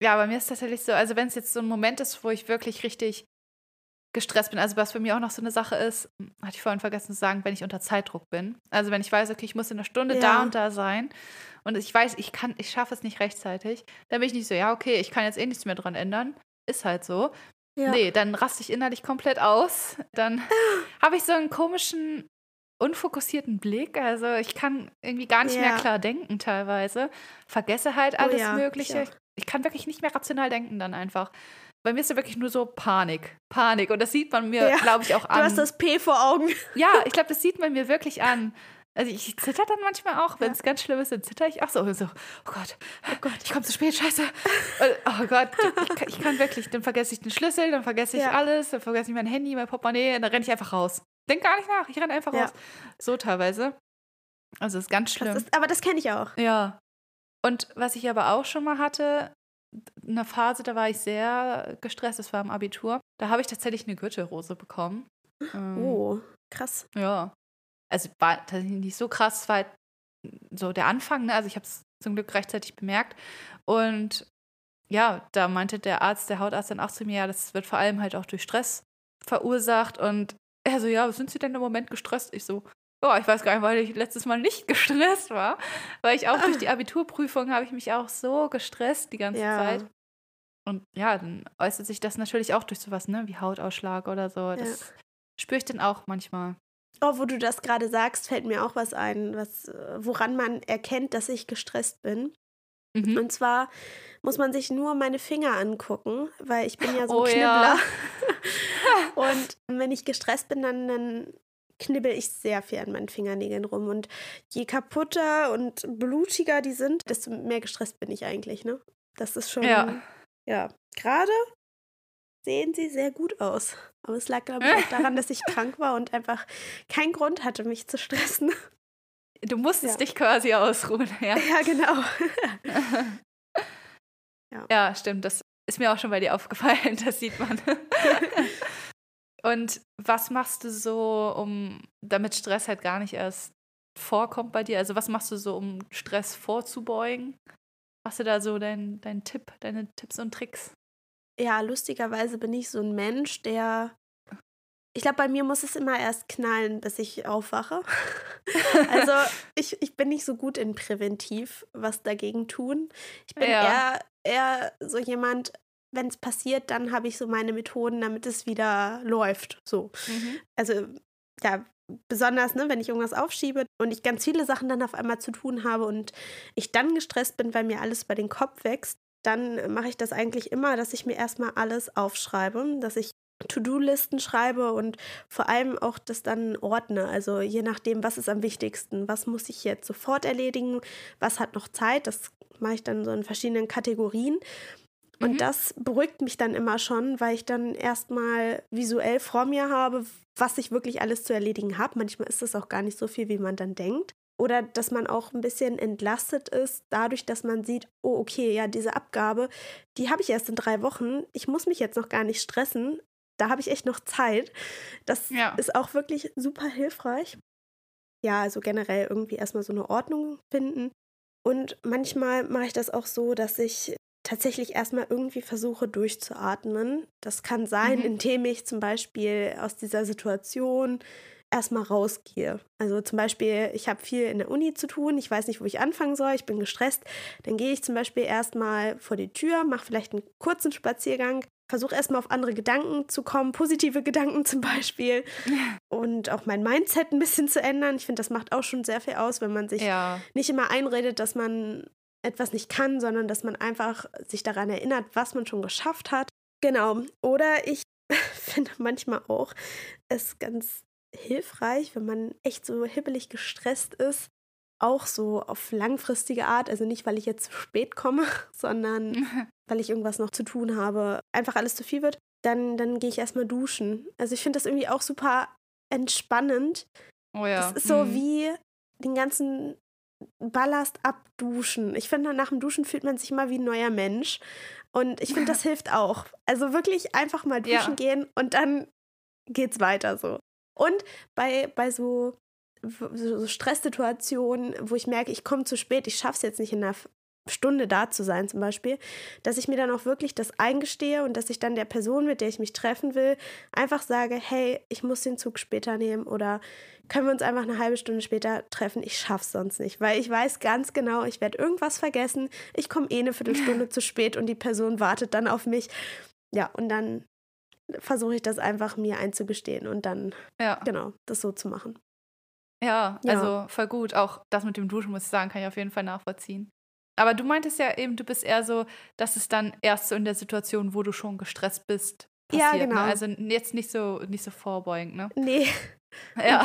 Speaker 2: Ja, bei mir ist tatsächlich so, also wenn es jetzt so ein Moment ist, wo ich wirklich richtig gestresst bin, also was für mich auch noch so eine Sache ist, hatte ich vorhin vergessen zu sagen, wenn ich unter Zeitdruck bin. Also wenn ich weiß, okay, ich muss in einer Stunde ja. da und da sein und ich weiß, ich kann, ich schaffe es nicht rechtzeitig, dann bin ich nicht so, ja, okay, ich kann jetzt eh nichts mehr dran ändern. Ist halt so. Ja. Nee, dann raste ich innerlich komplett aus. Dann *laughs* habe ich so einen komischen, unfokussierten Blick. Also ich kann irgendwie gar nicht ja. mehr klar denken teilweise. Vergesse halt oh alles oh ja, Mögliche ich kann wirklich nicht mehr rational denken dann einfach. Bei mir ist ja wirklich nur so Panik. Panik. Und das sieht man mir, ja, glaube ich, auch an.
Speaker 1: Du hast das P vor Augen. *laughs*
Speaker 2: Ja, ich glaube, das sieht man mir wirklich an. Also ich zitter dann manchmal auch, wenn es ja. ganz schlimm ist, dann zitter ich auch so, so oh Gott, oh Gott, ich komme zu spät, scheiße. Oh Gott, ich kann, ich kann, wirklich, dann vergesse ich den Schlüssel, dann vergesse ich ja. alles, dann vergesse ich mein Handy, mein Portemonnaie, und dann renne ich einfach raus. Denk gar nicht nach, ich renne einfach ja. raus. So teilweise. Also ist ganz schlimm.
Speaker 1: Das ist, aber das kenne ich auch.
Speaker 2: Ja. Und was ich aber auch schon mal hatte, eine Phase, da war ich sehr gestresst, das war im Abitur. Da habe ich tatsächlich eine Gürtelrose bekommen.
Speaker 1: Ähm, oh, krass.
Speaker 2: Ja. Also war tatsächlich nicht so krass, war halt so der Anfang, ne? Also ich habe es zum Glück rechtzeitig bemerkt. Und ja, da meinte der Arzt, der Hautarzt dann auch zu mir, ja, das wird vor allem halt auch durch Stress verursacht. Und er so, ja, sind Sie denn im Moment gestresst? Ich so, Oh, ich weiß gar nicht, weil ich letztes Mal nicht *laughs* gestresst war. Weil ich auch durch die Abiturprüfung habe ich mich auch so gestresst die ganze ja. Zeit. Und ja, dann äußert sich das natürlich auch durch sowas, ne, wie Hautausschlag oder so. Das ja. spüre ich dann auch manchmal.
Speaker 1: Oh, wo du das gerade sagst, fällt mir auch was ein, was, woran man erkennt, dass ich gestresst bin. Mhm. Und zwar muss man sich nur meine Finger angucken, weil ich bin ja so ein oh, Knibbler. Ja. *laughs* und wenn ich gestresst bin, dann, dann knibbel ich sehr viel an meinen Fingernägeln rum. Und je kaputter und blutiger die sind, desto mehr gestresst bin ich eigentlich, ne? Das ist schon. Ja. Ja. Gerade sehen sie sehr gut aus. Aber es lag, glaube ich, auch daran, dass ich *laughs* krank war und einfach keinen Grund hatte, mich zu stressen.
Speaker 2: Du musstest
Speaker 1: Ja.
Speaker 2: dich quasi ausruhen. Ja. *laughs*
Speaker 1: Ja, genau. *laughs*
Speaker 2: ja, stimmt. Das ist mir auch schon bei dir aufgefallen. Das sieht man. Und was machst du so, um damit Stress halt gar nicht erst vorkommt bei dir? Also was machst du so, um Stress vorzubeugen? Hast du da so deinen dein Tipp, deine Tipps und Tricks?
Speaker 1: Ja, lustigerweise bin ich so ein Mensch, der. Ich glaube, bei mir muss es immer erst knallen, bis ich aufwache. *laughs* also *laughs* ich, ich bin nicht so gut in präventiv was dagegen tun. Ich bin
Speaker 2: Ja.
Speaker 1: eher, eher so jemand, wenn es passiert, dann habe ich so meine Methoden, damit es wieder läuft. So. Also ja, besonders, ne, wenn ich irgendwas aufschiebe und ich ganz viele Sachen dann auf einmal zu tun habe und ich dann gestresst bin, weil mir alles bei den Kopf wächst, dann mache ich das eigentlich immer, dass ich mir erstmal alles aufschreibe, dass ich To-Do-Listen schreibe und vor allem auch das dann ordne. Also je nachdem, was ist am wichtigsten, was muss ich jetzt sofort erledigen, was hat noch Zeit, das mache ich dann so in verschiedenen Kategorien. Und
Speaker 2: Mhm.
Speaker 1: das beruhigt mich dann immer schon, weil ich dann erstmal visuell vor mir habe, was ich wirklich alles zu erledigen habe. Manchmal ist das auch gar nicht so viel, wie man dann denkt. Oder dass man auch ein bisschen entlastet ist, dadurch, dass man sieht, oh, okay, ja, diese Abgabe, die habe ich erst in drei Wochen. Ich muss mich jetzt noch gar nicht stressen. Da habe ich echt noch Zeit. Das
Speaker 2: Ja.
Speaker 1: ist auch wirklich super hilfreich. Ja, also generell irgendwie erstmal so eine Ordnung finden. Und manchmal mache ich das auch so, dass ich tatsächlich erstmal irgendwie versuche durchzuatmen. Das kann sein,
Speaker 2: Mhm.
Speaker 1: indem ich zum Beispiel aus dieser Situation erstmal rausgehe. Also zum Beispiel, ich habe viel in der Uni zu tun, ich weiß nicht, wo ich anfangen soll, ich bin gestresst. Dann gehe ich zum Beispiel erstmal vor die Tür, mache vielleicht einen kurzen Spaziergang, versuche erstmal auf andere Gedanken zu kommen, positive Gedanken zum Beispiel. *laughs* Und auch mein Mindset ein bisschen zu ändern. Ich finde, das macht auch schon sehr viel aus, wenn man sich
Speaker 2: Ja.
Speaker 1: nicht immer einredet, dass man etwas nicht kann, sondern dass man einfach sich daran erinnert, was man schon geschafft hat. Genau. Oder ich *laughs* finde manchmal auch es ganz hilfreich, wenn man echt so hibbelig gestresst ist, auch so auf langfristige Art, also nicht, weil ich jetzt zu spät komme, *laughs* sondern *laughs* weil ich irgendwas noch zu tun habe, einfach alles zu viel wird, dann, dann gehe ich erstmal duschen. Also ich finde das irgendwie auch super entspannend,
Speaker 2: Oh ja.
Speaker 1: das ist so
Speaker 2: Mhm.
Speaker 1: wie den ganzen Ballast abduschen. Ich finde, nach dem Duschen fühlt man sich immer wie ein neuer Mensch. Und ich finde, *laughs* das hilft auch. Also wirklich einfach mal duschen
Speaker 2: Ja.
Speaker 1: gehen und dann geht's weiter so. Und bei, bei so, so Stresssituationen, wo ich merke, ich komme zu spät, ich schaffe es jetzt nicht in einer Stunde da zu sein zum Beispiel, dass ich mir dann auch wirklich das eingestehe und dass ich dann der Person, mit der ich mich treffen will, einfach sage, hey, ich muss den Zug später nehmen oder können wir uns einfach eine halbe Stunde später treffen? Ich schaff's sonst nicht, weil ich weiß ganz genau, ich werde irgendwas vergessen. Ich komme eh eine Viertelstunde *laughs* zu spät und die Person wartet dann auf mich. Ja, und dann versuche ich das einfach mir einzugestehen und dann,
Speaker 2: Ja.
Speaker 1: genau, das so zu machen.
Speaker 2: Ja,
Speaker 1: Ja.
Speaker 2: also voll gut. Auch das mit dem Duschen, muss ich sagen, kann ich auf jeden Fall nachvollziehen. Aber du meintest ja eben, du bist eher so, dass es dann erst so in der Situation, wo du schon gestresst bist,
Speaker 1: Ja,
Speaker 2: passiert.
Speaker 1: genau.
Speaker 2: Ne? Also jetzt nicht so, nicht so vorbeugend, ne?
Speaker 1: Nee, *laughs*
Speaker 2: Ja.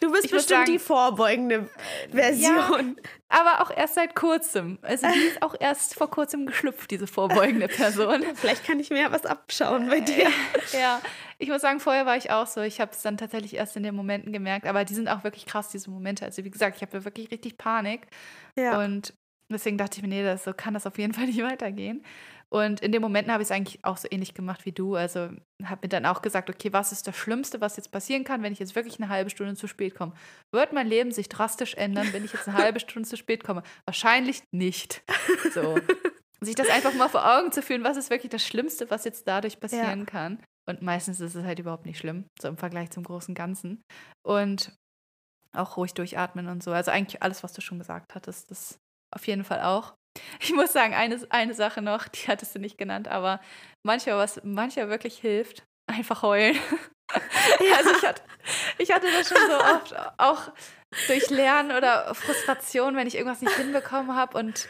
Speaker 1: du bist
Speaker 2: Ich
Speaker 1: bestimmt
Speaker 2: sagen-
Speaker 1: die vorbeugende Version.
Speaker 2: Aber auch erst seit kurzem. Also die ist auch erst vor kurzem geschlüpft, diese vorbeugende *laughs* Person.
Speaker 1: Vielleicht kann ich mir ja was abschauen bei dir. *laughs*
Speaker 2: ja, ich muss sagen, vorher war ich auch so. Ich habe es dann tatsächlich erst in den Momenten gemerkt, aber die sind auch wirklich krass, diese Momente. Also wie gesagt, ich habe wirklich richtig Panik.
Speaker 1: Ja.
Speaker 2: Und deswegen dachte ich mir, nee, das, so kann das auf jeden *laughs* Fall nicht weitergehen. Und in den Momenten habe ich es eigentlich auch so ähnlich gemacht wie du. Also habe mir dann auch gesagt, okay, was ist das Schlimmste, was jetzt passieren kann, wenn ich jetzt wirklich eine halbe Stunde zu spät komme? Wird mein Leben sich drastisch ändern, wenn ich jetzt eine *laughs* halbe Stunde zu spät komme? Wahrscheinlich nicht. *laughs* So. Sich das einfach mal vor Augen zu führen, was ist wirklich das Schlimmste, was jetzt dadurch passieren kann. Und meistens ist es halt überhaupt nicht schlimm, so im Vergleich zum großen Ganzen. Und auch ruhig durchatmen und so. Also eigentlich alles, was du schon gesagt hattest, das auf jeden Fall auch. *laughs* Ich muss sagen, eine, eine Sache noch, die hattest du nicht genannt, aber mancher, was mancher wirklich hilft, einfach heulen. *laughs* Also ich hatte, ich hatte das schon so *laughs* oft, auch durch Lernen oder Frustration, wenn ich irgendwas nicht hinbekommen habe und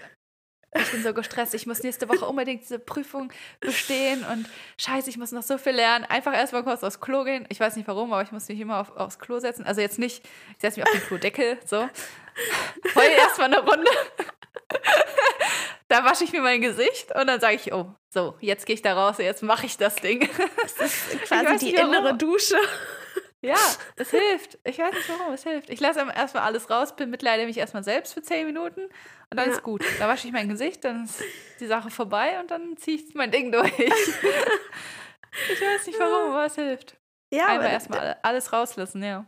Speaker 2: ich bin so gestresst, ich muss nächste Woche unbedingt diese Prüfung bestehen und scheiße, ich muss noch so viel lernen. Einfach erstmal kurz aufs Klo gehen. Ich weiß nicht warum, aber ich muss mich immer auf, aufs Klo setzen. Also jetzt nicht, ich setze mich auf den Klodeckel, so. Heul erstmal eine Runde. da wasche ich mir mein Gesicht und dann sage ich, oh, so, jetzt gehe ich da raus, jetzt mache ich das Ding.
Speaker 1: Das ist quasi die innere Dusche.
Speaker 2: Ja, es hilft. Ich weiß nicht warum, es hilft. Ich lasse erstmal alles raus, bemitleide mich erstmal selbst für zehn Minuten und dann ja. ist gut. Da wasche ich mein Gesicht, dann ist die Sache vorbei und dann ziehe ich mein Ding durch. *laughs* ich weiß nicht warum, aber es hilft. Ja, Einmal erstmal alles rauslassen, ja.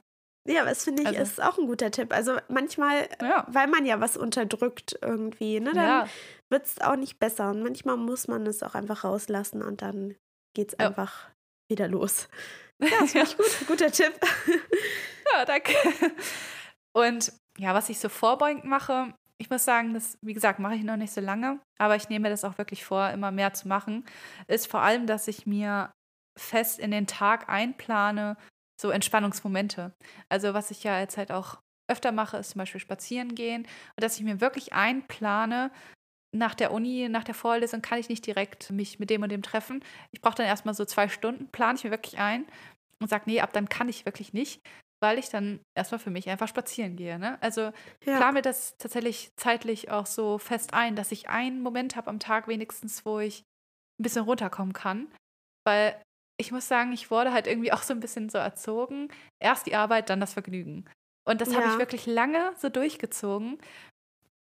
Speaker 1: Ja, aber das finde ich also, ist auch ein guter Tipp. Also manchmal, ja. weil man ja was unterdrückt irgendwie, ne, dann ja. wird es auch nicht besser. Und manchmal muss man es auch einfach rauslassen und dann geht es ja. einfach wieder los. Ja, das finde ich gut. Guter Tipp. *laughs*
Speaker 2: Ja, danke. Und ja, was ich so vorbeugend mache, ich muss sagen, das, wie gesagt, mache ich noch nicht so lange, aber ich nehme mir das auch wirklich vor, immer mehr zu machen, ist vor allem, dass ich mir fest in den Tag einplane, so Entspannungsmomente. Also was ich ja jetzt halt auch öfter mache, ist zum Beispiel spazieren gehen und dass ich mir wirklich einplane, nach der Uni, nach der Vorlesung kann ich nicht direkt mich mit dem und dem treffen. Ich brauche dann erstmal so zwei Stunden, plane ich mir wirklich ein und sage, nee, ab dann kann ich wirklich nicht, weil ich dann erstmal für mich einfach spazieren gehe. Ne? Also ja. plane mir das tatsächlich zeitlich auch so fest ein, dass ich einen Moment habe am Tag wenigstens, wo ich ein bisschen runterkommen kann. Weil ich muss sagen, ich wurde halt irgendwie *laughs* auch so ein bisschen so erzogen. Erst die Arbeit, dann das Vergnügen. Und das ja. habe ich wirklich lange so durchgezogen.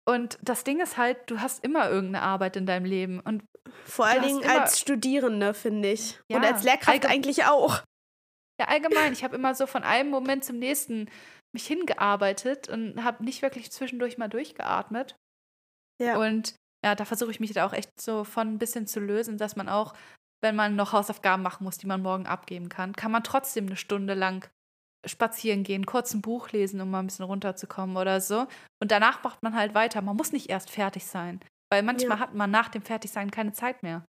Speaker 2: Und das Ding ist halt, du hast immer irgendeine Arbeit in deinem Leben. Und
Speaker 1: Vor allen Dingen als Studierende, finde ich. Ja, und als Lehrkraft eigentlich auch.
Speaker 2: Ja, allgemein. Ich habe immer so von einem Moment zum nächsten mich hingearbeitet und habe nicht wirklich zwischendurch mal durchgeatmet. Ja. Und ja, da versuche ich mich da auch echt so von ein bisschen zu lösen, dass man auch, wenn man noch Hausaufgaben machen muss, die man morgen abgeben kann, kann man trotzdem eine Stunde lang spazieren gehen, kurz ein Buch lesen, um mal ein bisschen runterzukommen oder so. Und danach macht man halt weiter. Man muss nicht erst fertig sein. Weil manchmal ja. hat man nach dem Fertigsein keine Zeit mehr.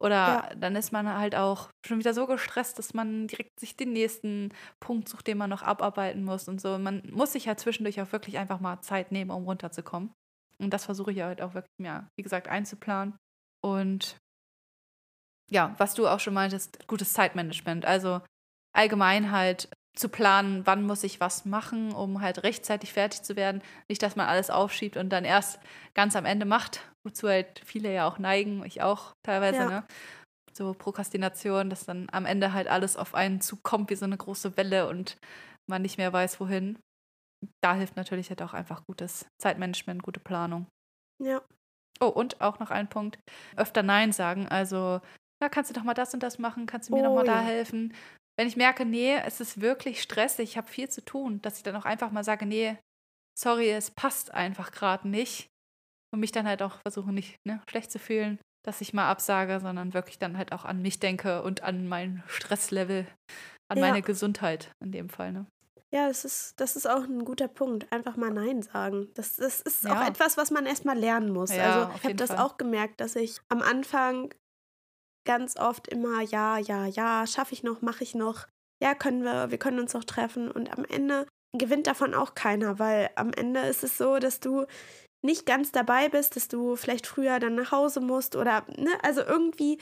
Speaker 2: Oder ja. dann ist man halt auch schon wieder so gestresst, dass man direkt sich den nächsten Punkt sucht, den man noch abarbeiten muss und so. Man muss sich halt zwischendurch auch wirklich einfach mal Zeit nehmen, um runterzukommen. Und das versuche ich halt auch wirklich mir, wie gesagt, einzuplanen. Und ja, was du auch schon meintest, gutes Zeitmanagement. Also allgemein halt zu planen, wann muss ich was machen, um halt rechtzeitig fertig zu werden. Nicht, dass man alles aufschiebt und dann erst ganz am Ende macht, wozu halt viele ja auch neigen, ich auch teilweise, ja. ne? So Prokrastination, dass dann am Ende halt alles auf einen zukommt wie so eine große Welle und man nicht mehr weiß, wohin. Da hilft natürlich halt auch einfach gutes Zeitmanagement, gute Planung.
Speaker 1: Ja.
Speaker 2: Oh, und auch noch ein Punkt, öfter Nein sagen. Also, ja, kannst du doch mal das und das machen, kannst du mir oh, noch mal ja. da helfen? Wenn ich merke, nee, es ist wirklich stressig, ich habe viel zu tun, dass ich dann auch einfach mal sage, nee, sorry, es passt einfach gerade nicht. Und mich dann halt auch versuche, nicht ne, schlecht zu fühlen, dass ich mal absage, sondern wirklich dann halt auch an mich denke und an mein Stresslevel, an ja. meine Gesundheit in dem Fall. Ne?
Speaker 1: Ja, das ist, das ist auch ein guter Punkt. Einfach mal Nein sagen. Das, das ist ja. auch etwas, was man erstmal lernen muss. Ja, also ich habe das Fall. auch gemerkt, dass ich am Anfang ganz oft immer, ja, ja, ja, schaffe ich noch, mache ich noch, ja, können wir, wir können uns noch treffen. Und am Ende gewinnt davon auch keiner, weil am Ende ist es so, dass du nicht ganz dabei bist, dass du vielleicht früher dann nach Hause musst oder, ne, also irgendwie,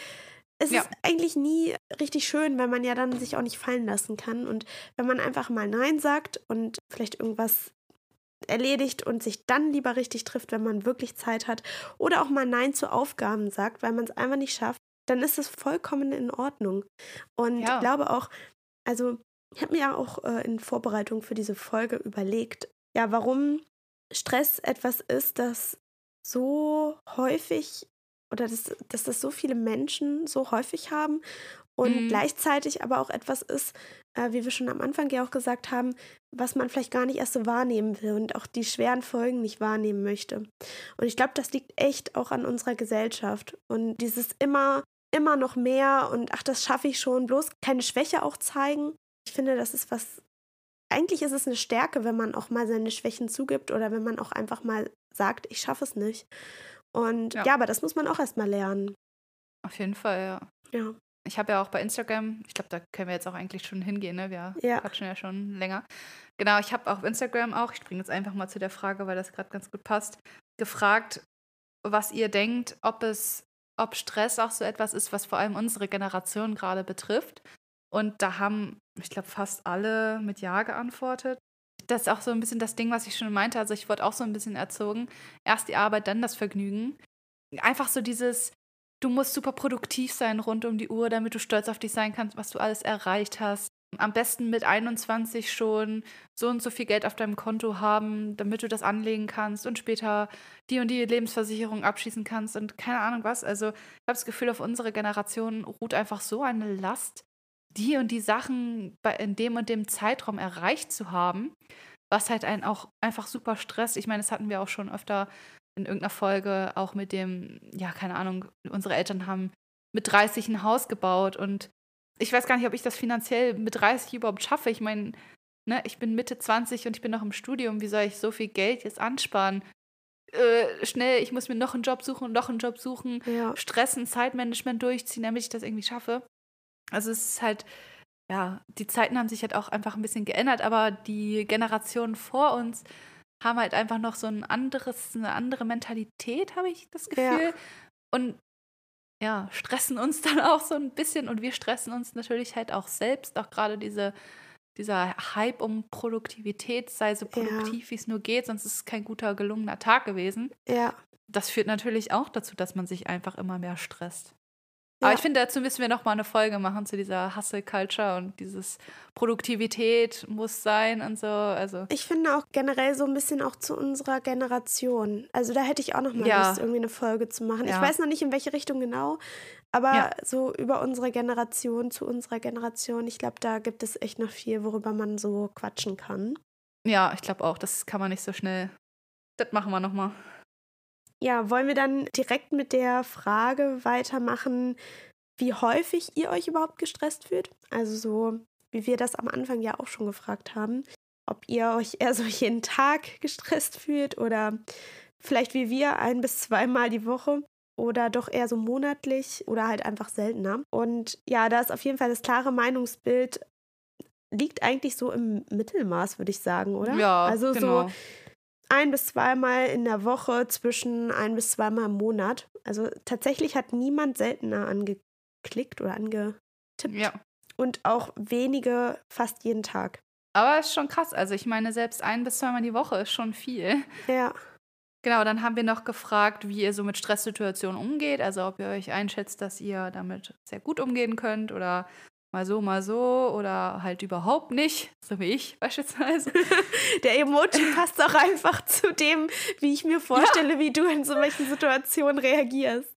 Speaker 1: es ja. ist eigentlich nie richtig schön, wenn man ja dann sich auch nicht fallen lassen kann. Und wenn man einfach mal Nein sagt und vielleicht irgendwas erledigt und sich dann lieber richtig trifft, wenn man wirklich Zeit hat oder auch mal Nein zu Aufgaben sagt, weil man es einfach nicht schafft, dann ist es vollkommen in Ordnung. Und ja. ich glaube auch, also ich habe mir ja auch äh, in Vorbereitung für diese Folge überlegt, ja, warum Stress etwas ist, das so häufig oder dass, dass das so viele Menschen so häufig haben und mhm. gleichzeitig aber auch etwas ist, äh, wie wir schon am Anfang ja auch gesagt haben, was man vielleicht gar nicht erst so wahrnehmen will und auch die schweren Folgen nicht wahrnehmen möchte. Und ich glaube, das liegt echt auch an unserer Gesellschaft und dieses immer immer noch mehr und ach, das schaffe ich schon, bloß keine Schwäche auch zeigen. Ich finde, das ist was, eigentlich ist es eine Stärke, wenn man auch mal seine Schwächen zugibt oder wenn man auch einfach mal sagt, ich schaffe es nicht. Und ja. ja, aber das muss man auch erstmal lernen.
Speaker 2: Auf jeden Fall, ja.
Speaker 1: Ja.
Speaker 2: Ich habe ja auch bei Instagram, ich glaube, da können wir jetzt auch eigentlich schon hingehen, ne? Wir ja. quatschen ja schon länger. Genau, ich habe auf Instagram auch, ich springe jetzt einfach mal zu der Frage, weil das gerade ganz gut passt, gefragt, was ihr denkt, ob es ob Stress auch so etwas ist, was vor allem unsere Generation gerade betrifft. Und da haben, ich glaube, fast alle mit Ja geantwortet. Das ist auch so ein bisschen das Ding, was ich schon meinte. Also ich wurde auch so ein bisschen erzogen. Erst die Arbeit, dann das Vergnügen. Einfach so dieses, du musst super produktiv sein rund um die Uhr, damit du stolz auf dich sein kannst, was du alles erreicht hast. Am besten mit 21 schon so und so viel Geld auf deinem Konto haben, damit du das anlegen kannst und später die und die Lebensversicherung abschließen kannst und keine Ahnung was. Also ich habe das Gefühl, auf unsere Generation ruht einfach so eine Last, die und die Sachen in dem und dem Zeitraum erreicht zu haben, was halt einen auch einfach super stresst. Ich meine, das hatten wir auch schon öfter in irgendeiner Folge, auch mit dem, ja, keine Ahnung, unsere Eltern haben mit 30 ein Haus gebaut und ich weiß gar nicht, ob ich das finanziell mit 30 überhaupt schaffe. Ich meine, ne, ich bin Mitte 20 und ich bin noch im Studium. Wie soll ich so viel Geld jetzt ansparen? Äh, schnell, ich muss mir noch einen Job suchen und noch einen Job suchen, ja. stressen, Zeitmanagement durchziehen, damit ich das irgendwie schaffe. Also es ist halt, ja, die Zeiten haben sich halt auch einfach ein bisschen geändert, aber die Generationen vor uns haben halt einfach noch so ein anderes, eine andere Mentalität, habe ich das Gefühl. Ja. Und ja, stressen uns *laughs* dann auch so ein bisschen und wir stressen uns natürlich halt auch selbst, auch gerade diese, dieser Hype um Produktivität, sei so produktiv, ja. wie es nur geht, sonst ist es kein guter, gelungener Tag gewesen.
Speaker 1: Ja.
Speaker 2: Das führt natürlich auch dazu, dass man sich einfach immer mehr stresst. Aber ich finde, dazu müssen wir noch mal eine Folge machen zu dieser Hustle-Culture und dieses Produktivität muss sein und so. Also
Speaker 1: ich finde auch generell so ein bisschen auch zu unserer Generation. Also da hätte ich auch noch mal ja. Lust, irgendwie eine Folge zu machen. Ja. Ich weiß noch nicht, in welche Richtung genau, aber ja. so über unsere Generation, zu unserer Generation, ich glaube, da gibt es echt noch viel, worüber man so quatschen kann.
Speaker 2: Ja, ich glaube auch. Das kann man nicht so schnell. Das machen wir noch mal.
Speaker 1: Ja, wollen wir dann direkt mit der Frage weitermachen, wie häufig ihr euch überhaupt gestresst fühlt? Also so, wie wir das am Anfang ja auch schon gefragt haben, ob ihr euch eher so jeden Tag gestresst fühlt oder vielleicht wie wir ein bis zweimal die Woche oder doch eher so monatlich oder halt einfach seltener. Und ja, da ist auf jeden Fall das klare Meinungsbild liegt eigentlich so im Mittelmaß, würde ich sagen, oder?
Speaker 2: Ja, also genau. so
Speaker 1: ein bis zweimal in der Woche zwischen ein bis zweimal im Monat. Also tatsächlich hat niemand seltener angeklickt oder angetippt.
Speaker 2: Ja.
Speaker 1: Und auch wenige fast jeden Tag.
Speaker 2: Aber ist schon krass. Also ich meine, selbst ein bis zweimal die Woche ist schon viel.
Speaker 1: Ja.
Speaker 2: Genau, dann haben wir noch gefragt, wie ihr so mit Stresssituationen umgeht. Also ob ihr euch einschätzt, dass ihr damit sehr gut umgehen könnt oder mal so, mal so oder halt überhaupt nicht, so wie ich beispielsweise. *laughs*
Speaker 1: Der Emoji *laughs* passt auch einfach zu dem, wie ich mir vorstelle, ja. wie du in so welchen Situationen reagierst.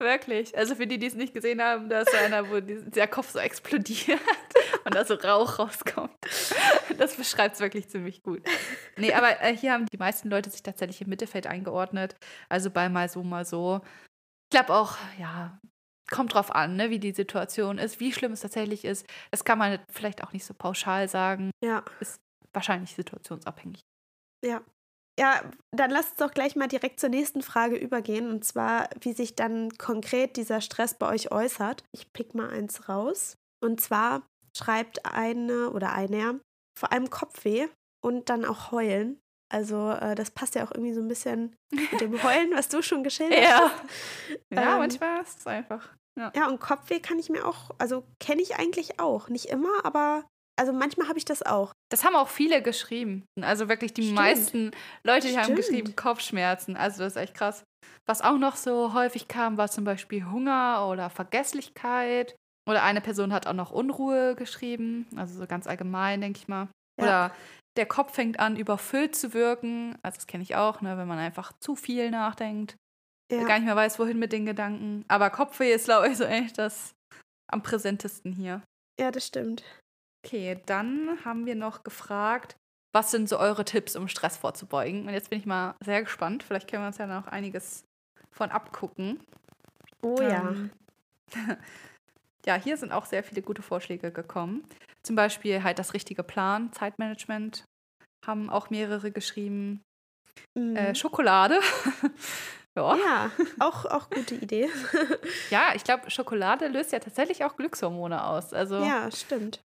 Speaker 2: Wirklich. Also für die, die es nicht gesehen haben, da ist so einer, wo der Kopf so explodiert *laughs* und da so Rauch rauskommt. Das beschreibt es wirklich ziemlich gut. Nee, aber äh, hier haben die meisten Leute sich tatsächlich im Mittelfeld eingeordnet. Also bei mal so, mal so. Ich glaube auch, ja, kommt drauf an, ne, wie die Situation ist, wie schlimm es tatsächlich ist. Das kann man vielleicht auch nicht so pauschal sagen.
Speaker 1: Ja.
Speaker 2: Ist wahrscheinlich situationsabhängig.
Speaker 1: Ja. Ja, dann lasst uns doch gleich mal direkt zur nächsten Frage übergehen. Und zwar, wie sich dann konkret dieser Stress bei euch äußert. Ich pick mal eins raus. Und zwar schreibt eine oder einer vor allem Kopfweh und dann auch Heulen. Also äh, das passt ja auch irgendwie so ein bisschen mit dem *laughs* Heulen, was du schon geschildert
Speaker 2: ja.
Speaker 1: hast.
Speaker 2: Ja, ähm, manchmal ist es einfach. Ja.
Speaker 1: ja, und Kopfweh kann ich mir auch, also kenne ich eigentlich auch. Nicht immer, aber also manchmal habe ich das auch.
Speaker 2: Das haben auch viele geschrieben. Also wirklich die Stimmt. meisten Leute, die Stimmt. haben geschrieben Kopfschmerzen. Also das ist echt krass. Was auch noch so häufig kam, war zum Beispiel Hunger oder Vergesslichkeit. Oder eine Person hat auch noch Unruhe geschrieben. Also so ganz allgemein, denke ich mal. Ja. Oder der Kopf fängt an, überfüllt zu wirken. Also das kenne ich auch, ne, wenn man einfach zu viel nachdenkt ja. gar nicht mehr weiß, wohin mit den Gedanken. Aber Kopfweh ist, glaube ich, so echt das am präsentesten hier.
Speaker 1: Ja, das stimmt.
Speaker 2: Okay, dann haben wir noch gefragt, was sind so eure Tipps, um Stress vorzubeugen? Und jetzt bin ich mal sehr gespannt. Vielleicht können wir uns ja noch einiges von abgucken.
Speaker 1: Oh ja. Ähm, *laughs*
Speaker 2: ja, hier sind auch sehr viele gute Vorschläge gekommen. Zum Beispiel halt das richtige Plan, Zeitmanagement, haben auch mehrere geschrieben. Mhm. Äh, Schokolade *laughs*
Speaker 1: Ja, ja auch, auch gute Idee. *laughs*
Speaker 2: ja, ich glaube, Schokolade löst ja tatsächlich auch Glückshormone aus. Also,
Speaker 1: ja, stimmt.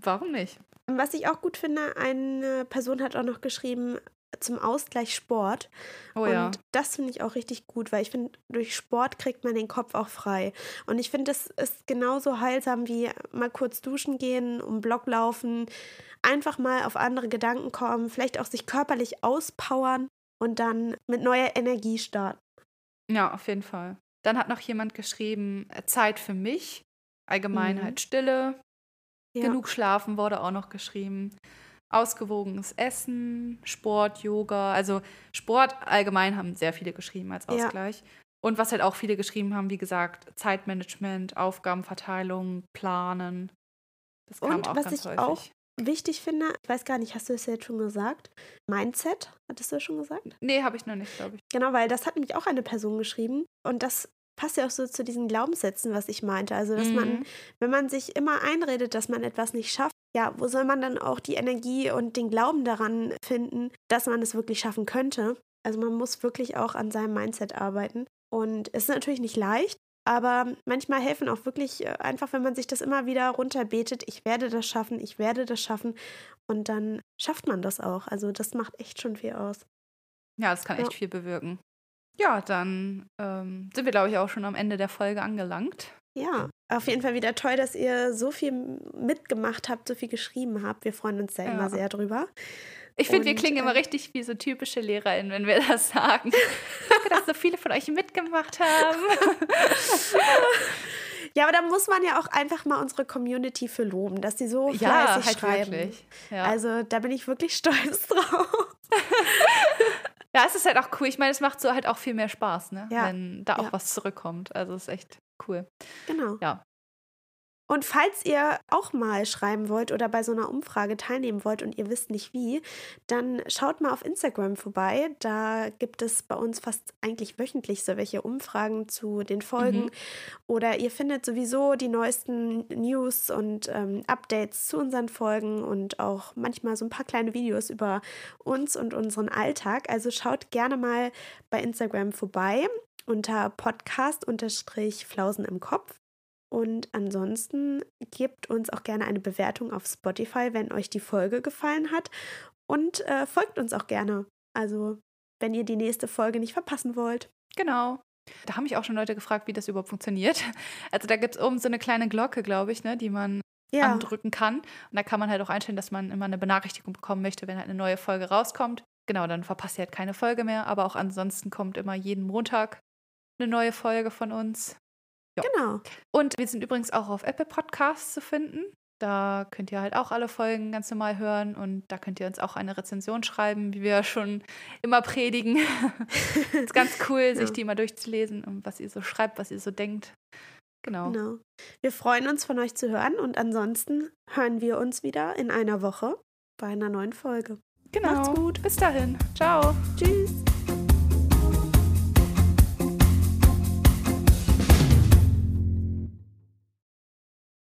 Speaker 2: Warum nicht?
Speaker 1: Was ich auch gut finde, eine Person hat auch noch geschrieben, zum Ausgleich Sport.
Speaker 2: Oh, und ja.
Speaker 1: das finde ich auch richtig gut, weil ich finde, durch Sport kriegt man den Kopf auch frei. Und ich finde, das ist genauso heilsam wie mal kurz duschen gehen, um Block laufen, einfach mal auf andere Gedanken kommen, vielleicht auch sich körperlich auspowern und dann mit neuer Energie starten.
Speaker 2: Ja, auf jeden Fall. Dann hat noch jemand geschrieben, äh, Zeit für mich, Allgemeinheit, mhm. Stille. Ja. Genug schlafen wurde auch noch geschrieben. Ausgewogenes Essen, Sport, Yoga. Also Sport allgemein haben sehr viele geschrieben als Ausgleich. Ja. Und was halt auch viele geschrieben haben, wie gesagt, Zeitmanagement, Aufgabenverteilung, Planen.
Speaker 1: Das kam Und auch was ganz ich häufig. auch wichtig finde, ich weiß gar nicht, hast du es jetzt schon gesagt? Mindset, hattest du das schon gesagt?
Speaker 2: Nee, habe ich noch nicht, glaube ich.
Speaker 1: Genau, weil das hat nämlich auch eine Person geschrieben. Und das passt ja auch so zu diesen Glaubenssätzen, was ich meinte. Also, dass mhm. man, wenn man sich immer einredet, dass man etwas nicht schafft, ja, wo soll man dann auch die Energie und den Glauben daran finden, dass man es wirklich schaffen könnte? Also man muss wirklich auch an seinem Mindset arbeiten. Und es ist natürlich nicht leicht, aber manchmal helfen auch wirklich äh, einfach, wenn man sich das immer wieder runterbetet, ich werde das schaffen, ich werde das schaffen. Und dann schafft man das auch. Also das macht echt schon viel aus.
Speaker 2: Ja, das kann echt ja. viel bewirken. Ja, dann ähm, sind wir, glaube ich, auch schon am Ende der Folge angelangt.
Speaker 1: Ja, auf jeden Fall wieder toll, dass ihr so viel mitgemacht habt, so viel geschrieben habt. Wir freuen uns da ja. immer sehr drüber.
Speaker 2: Ich finde, wir klingen äh, immer richtig wie so typische LehrerInnen, wenn wir das sagen. *laughs* Danke, dass so viele von euch mitgemacht haben. *laughs*
Speaker 1: ja, aber da muss man ja auch einfach mal unsere Community für loben, dass sie so fleißig ja, halt schreiben. Ja. Also da bin ich wirklich stolz *laughs* drauf.
Speaker 2: ja, es ist halt auch cool. Ich meine, es macht so halt auch viel mehr Spaß, ne? Ja. wenn da auch was zurückkommt. Also es ist echt cool.
Speaker 1: Genau.
Speaker 2: Ja.
Speaker 1: Und falls ihr auch mal schreiben wollt oder bei so einer Umfrage teilnehmen wollt und ihr wisst nicht wie, dann schaut mal auf Instagram vorbei. Da gibt es bei uns fast eigentlich wöchentlich so welche Umfragen zu den Folgen. Mhm. Oder ihr findet sowieso die neuesten News und ähm, Updates zu unseren Folgen und auch manchmal so ein paar kleine Videos über uns und unseren Alltag. Also schaut gerne mal bei Instagram vorbei unter Podcast-Flausen im Kopf. Und ansonsten gebt uns auch gerne eine Bewertung auf Spotify, wenn euch die Folge gefallen hat. Und äh, folgt uns auch gerne. Also, wenn ihr die nächste Folge nicht verpassen wollt.
Speaker 2: Genau. Da haben mich auch schon Leute gefragt, wie das überhaupt funktioniert. Also da gibt es oben so eine kleine Glocke, glaube ich, ne, die man ja. andrücken kann. Und da kann man halt auch einstellen, dass man immer eine Benachrichtigung bekommen möchte, wenn halt eine neue Folge rauskommt. Genau, dann verpasst ihr halt keine Folge mehr. Aber auch ansonsten kommt immer jeden Montag eine neue Folge von uns.
Speaker 1: Ja. Genau.
Speaker 2: Und wir sind übrigens auch auf Apple Podcasts zu finden. Da könnt ihr halt auch alle Folgen ganz normal hören und da könnt ihr uns auch eine Rezension schreiben, wie wir schon immer predigen. *laughs* ist ganz cool, ja. sich die mal durchzulesen und was ihr so schreibt, was ihr so denkt. Genau. genau.
Speaker 1: Wir freuen uns von euch zu hören und ansonsten hören wir uns wieder in einer Woche bei einer neuen Folge.
Speaker 2: Genau. Macht's gut. Bis dahin. Ciao.
Speaker 1: Tschüss.